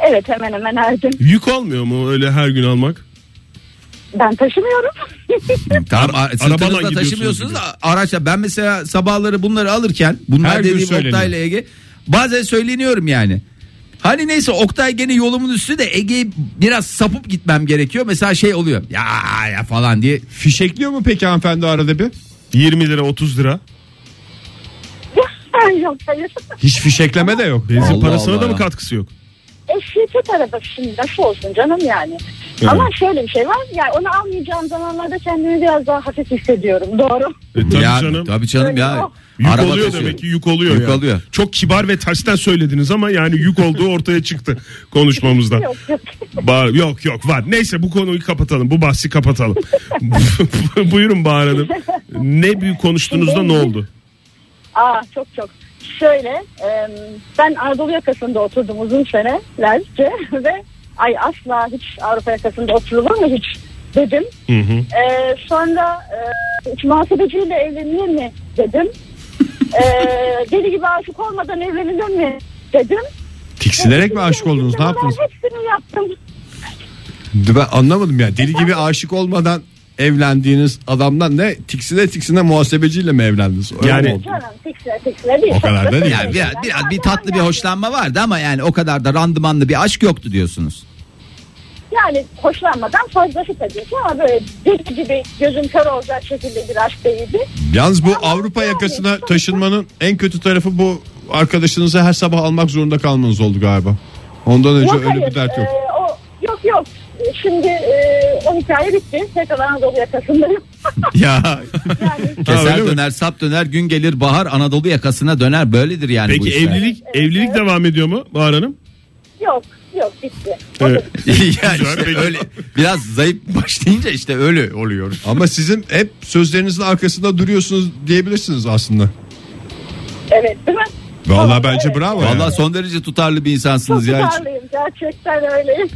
Speaker 6: Evet hemen hemen her gün.
Speaker 5: Yük olmuyor mu öyle her gün almak?
Speaker 6: Ben taşımıyorum.
Speaker 4: Tamam
Speaker 5: Ara-
Speaker 4: sırtınızda
Speaker 5: arabadan gidiyorsunuz
Speaker 4: taşımıyorsunuz
Speaker 5: gibi.
Speaker 4: da araçla ben mesela sabahları bunları alırken bunlar
Speaker 3: Her gün
Speaker 4: dediğim
Speaker 3: söyleniyor.
Speaker 4: Oktay ile Ege bazen söyleniyorum yani. Hani neyse Oktay gene yolumun üstü de Ege'yi biraz sapıp gitmem gerekiyor. Mesela şey oluyor ya ya falan diye.
Speaker 3: Fişekliyor mu peki hanımefendi arada bir?
Speaker 5: 20 lira 30 lira.
Speaker 6: Yok hayır.
Speaker 3: Hiç fişekleme de yok.
Speaker 5: Benzin
Speaker 4: Allah
Speaker 5: parasına da
Speaker 4: Allah.
Speaker 5: mı katkısı yok?
Speaker 6: E şirket arabası şimdi nasıl olsun canım yani.
Speaker 5: Evet.
Speaker 6: Ama şöyle bir şey var. Yani onu almayacağım zamanlarda kendimi biraz daha hafif hissediyorum. Doğru.
Speaker 5: E, tabii
Speaker 4: ya,
Speaker 5: canım.
Speaker 4: Tabii canım ya.
Speaker 5: Yük
Speaker 4: Araba
Speaker 5: oluyor
Speaker 4: taşıyor.
Speaker 5: demek ki yük oluyor.
Speaker 4: Yük
Speaker 5: yani.
Speaker 4: oluyor.
Speaker 5: Çok kibar ve tersten söylediniz ama yani yük olduğu ortaya çıktı konuşmamızda.
Speaker 6: Yok yok.
Speaker 5: Ba- yok yok var. Neyse bu konuyu kapatalım. Bu bahsi kapatalım. [LAUGHS] Buyurun Bahar Hanım. Ne büyük konuştuğunuzda ne oldu?
Speaker 6: Aa çok çok. Şöyle e, ben Anadolu yakasında oturdum uzun senelerce [LAUGHS] ve ay asla hiç Avrupa yakasında oturulur mu hiç dedim.
Speaker 5: Hı hı.
Speaker 6: E, sonra e, hiç muhasebeciyle evlenir mi dedim. E, [LAUGHS] deli gibi aşık olmadan evlenilir mi dedim.
Speaker 3: Tiksinerek mi aşık oldunuz? Ne
Speaker 6: Ben
Speaker 3: yaptınız?
Speaker 6: Hepsini yaptım.
Speaker 3: Ben anlamadım ya. Deli gibi aşık olmadan evlendiğiniz adamdan ne tiksine tiksine muhasebeciyle mi evlendiniz? Öyle
Speaker 5: Yani-
Speaker 3: mi?
Speaker 6: Canım tiksine tiksine değil.
Speaker 3: O kadar da değil.
Speaker 4: Yani biraz, biraz bir tatlı bir hoşlanma vardı ama yani o kadar da randımanlı bir aşk yoktu diyorsunuz.
Speaker 6: Yani hoşlanmadan fazlası tabii ki ama böyle deli gibi gözüm kör olacak şekilde bir aşk değildi.
Speaker 3: Yalnız bu
Speaker 6: Ama
Speaker 3: Avrupa
Speaker 6: yani
Speaker 3: yakasına taşınmanın en kötü tarafı bu arkadaşınızı her sabah almak zorunda kalmanız oldu galiba. Ondan önce
Speaker 6: Yok
Speaker 3: öyle
Speaker 6: hayır.
Speaker 3: bir dert yok.
Speaker 6: e, o, yok yok. Şimdi e, o hikaye bitti. Tekrar Anadolu yakasındayım. [LAUGHS]
Speaker 4: Ya
Speaker 6: Yani
Speaker 4: keser
Speaker 5: mi?
Speaker 4: döner sap döner gün gelir bahar Anadolu yakasına döner böyledir yani bu
Speaker 5: Peki
Speaker 4: işler.
Speaker 5: evlilik evlilik devam ediyor mu Bahar Hanım?
Speaker 6: yok yok bitti.
Speaker 5: Evet. [LAUGHS]
Speaker 4: ya işte öyle biraz zayıf başlayınca işte öyle oluyor.
Speaker 3: Ama sizin hep sözlerinizin arkasında duruyorsunuz diyebilirsiniz aslında.
Speaker 6: Evet değil mi?
Speaker 3: Vallahi bence
Speaker 6: evet.
Speaker 3: bravo.
Speaker 4: Vallahi
Speaker 3: yani.
Speaker 4: son derece tutarlı bir
Speaker 6: Çok
Speaker 4: insansınız ya.
Speaker 6: tutarlıyım gerçekten öyleyim.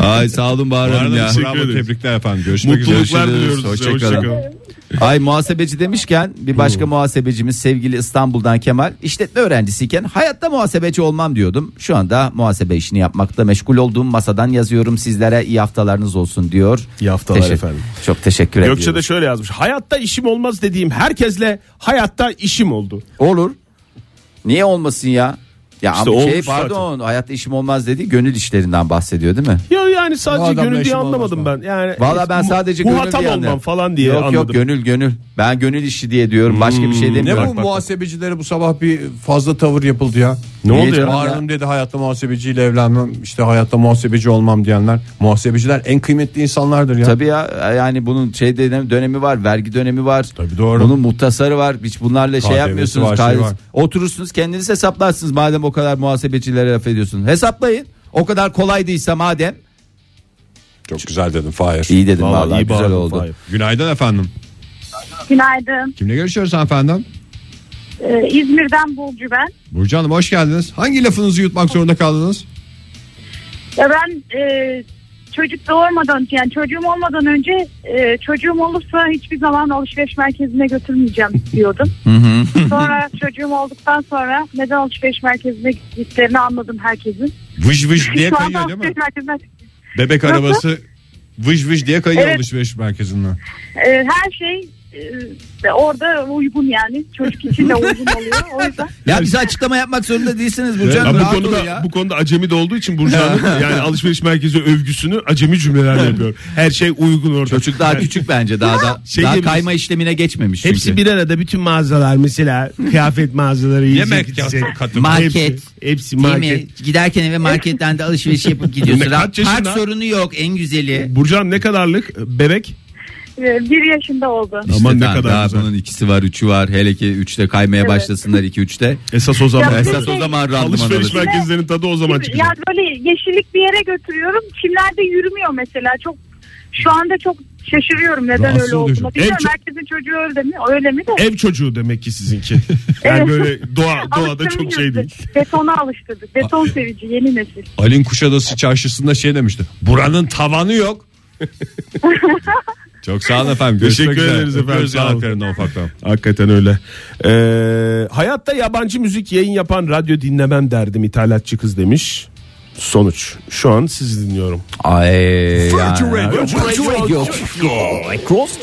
Speaker 6: [LAUGHS]
Speaker 4: Ay sağ olun Bahar
Speaker 3: Bu
Speaker 4: Hanım
Speaker 3: arada
Speaker 4: ya.
Speaker 5: teşekkür
Speaker 3: bravo
Speaker 5: ederiz.
Speaker 3: tebrikler efendim. Görüşmek üzere.
Speaker 5: Mutluluklar
Speaker 4: Görüşürüz.
Speaker 5: diliyoruz size.
Speaker 4: Hoşçakalın.
Speaker 5: Hoşçakalın.
Speaker 4: Ay muhasebeci demişken bir başka muhasebecimiz sevgili İstanbul'dan Kemal işletme öğrencisiyken hayatta muhasebeci olmam diyordum. Şu anda muhasebe işini yapmakta meşgul olduğum masadan yazıyorum sizlere iyi haftalarınız olsun diyor.
Speaker 5: İyi haftalar efendim.
Speaker 4: Çok teşekkür
Speaker 5: Gökçe de
Speaker 4: ediyorum.
Speaker 5: şöyle yazmış. Hayatta işim olmaz dediğim herkesle hayatta işim oldu.
Speaker 4: Olur. Niye olmasın ya? Ya
Speaker 5: İşte
Speaker 4: ama şey
Speaker 5: olmuş
Speaker 4: pardon hayatta işim olmaz dedi gönül işlerinden bahsediyor değil mi?
Speaker 5: Ya yani sadece
Speaker 3: adamla
Speaker 5: gönül diye anlamadım
Speaker 3: olmaz
Speaker 5: ben. Yani
Speaker 4: Valla ben sadece
Speaker 5: bu
Speaker 4: gönül diye
Speaker 5: olmam
Speaker 4: anlıyorum.
Speaker 5: falan diye
Speaker 4: yok,
Speaker 5: anladım.
Speaker 4: Yok gönül gönül. Ben gönül işi diye diyorum. Başka bir şey
Speaker 3: Ne
Speaker 4: demiyorum.
Speaker 3: bu muhasebecilere bu sabah bir fazla tavır yapıldı ya.
Speaker 5: Ne
Speaker 4: Niye
Speaker 5: oldu ya?
Speaker 4: canım?
Speaker 3: Bahar Hanım dedi hayatta muhasebeciyle evlenmem işte hayatta muhasebeci olmam diyenler. Muhasebeciler en kıymetli insanlardır ya.
Speaker 4: Tabii ya yani bunun şey dönemi, dönemi var, vergi dönemi var.
Speaker 3: Tabii doğru.
Speaker 4: Bunun muhtasarı var. Hiç bunlarla şey
Speaker 3: KDV'si
Speaker 4: yapmıyorsunuz.
Speaker 3: var, şey var.
Speaker 4: Oturursunuz kendiniz hesaplarsınız madem o kadar muhasebecilere laf ediyorsun. Hesaplayın. O kadar kolaydıysa madem.
Speaker 3: Çok güzel dedim Fahir.
Speaker 4: İyi dedim
Speaker 5: Vallahi
Speaker 4: vallahi,
Speaker 5: iyi
Speaker 4: güzel
Speaker 5: bağırdın
Speaker 4: oldu.
Speaker 5: Fahir.
Speaker 3: Günaydın efendim.
Speaker 6: Günaydın.
Speaker 3: Kimle görüşüyoruz efendim?
Speaker 6: Ee, İzmir'den Burcu ben.
Speaker 3: Burcu Hanım hoş geldiniz. Hangi lafınızı yutmak zorunda kaldınız?
Speaker 6: Ya ben e, çocuk doğurmadan yani çocuğum olmadan önce e, çocuğum olursa hiçbir zaman alışveriş merkezine götürmeyeceğim [LAUGHS] diyordum. sonra çocuğum olduktan sonra neden alışveriş merkezine gittiklerini anladım herkesin.
Speaker 3: Vıj vıj diye
Speaker 6: Şu anda
Speaker 3: kayıyor değil mi?
Speaker 6: alışveriş merkezinden
Speaker 3: Bebek
Speaker 6: Nasıl?
Speaker 3: arabası vıj vıj diye kayıyor
Speaker 6: Evet.
Speaker 3: alışveriş merkezinden.
Speaker 6: e, her şey e, orada uygun yani çocuk için de uygun oluyor. O yüzden [LAUGHS]
Speaker 4: Ya bize açıklama yapmak zorunda değilsiniz Burcu
Speaker 5: Ha,
Speaker 4: Hanım.
Speaker 5: bu konuda
Speaker 4: ya.
Speaker 5: bu konuda acemi de olduğu için Burcu Hanım yani alışveriş merkezi övgüsünü acemi cümlelerle yapıyor. Her şey uygun orada.
Speaker 4: Çocuk daha
Speaker 5: Yani
Speaker 4: küçük bence daha da
Speaker 5: Şey
Speaker 4: daha kayma işlemine geçmemiş çünkü.
Speaker 5: Hepsi bir arada bütün mağazalar mesela kıyafet mağazaları yiyecek
Speaker 3: Yemek katı.
Speaker 4: Market.
Speaker 5: Hepsi, hepsi market.
Speaker 4: mi? Giderken eve marketten de alışveriş yapıp gidiyorsun. Park sorunu yok en güzeli.
Speaker 5: Burcu Hanım ne kadarlık bebek?
Speaker 6: E, bir yaşında oldu.
Speaker 5: Aman ne
Speaker 4: daha-
Speaker 5: kadar
Speaker 4: daha
Speaker 5: güzel.
Speaker 4: bunun ikisi var üçü var. Hele ki üçte kaymaya
Speaker 6: Evet.
Speaker 4: başlasınlar iki üçte.
Speaker 5: Esas o zaman.
Speaker 6: Ya,
Speaker 4: Esas o zaman randıman
Speaker 5: Alışveriş
Speaker 4: alır.
Speaker 5: merkezlerinin tadı o zaman çıkacak.
Speaker 6: Yani böyle yeşillik bir yere götürüyorum. Çimlerde yürümüyor mesela. Çok şu anda çok şaşırıyorum neden
Speaker 3: Rahatsız
Speaker 6: öyle
Speaker 3: oluyorsun.
Speaker 6: olduğunu. Bilmiyorum
Speaker 5: En çok-
Speaker 6: herkesin çocuğu öyle mi? Öyle mi de.
Speaker 5: Ev çocuğu demek ki sizinki. [LAUGHS] Yani
Speaker 6: Evet.
Speaker 5: böyle doğa, [LAUGHS] doğada çok şey değil.
Speaker 6: Betona alıştırdık. Beton sevici yeni nesil.
Speaker 3: Alin Kuşadası çarşısında şey demişti. Buranın tavanı yok. [LAUGHS] Çok sağ olun efendim. Görüşmek
Speaker 5: Teşekkür
Speaker 3: üzere.
Speaker 5: ederiz efendim, sağ olun.
Speaker 3: yanaklarından ufaktan.
Speaker 5: Hakikaten öyle. Ee, hayatta yabancı müzik yayın yapan radyo dinlemem derdim ithalatçı kız demiş. Sonuç. Şu an sizi dinliyorum.
Speaker 4: Ay.
Speaker 3: Virgin
Speaker 4: ya.
Speaker 3: Radio.
Speaker 4: Virgin Radio. Cross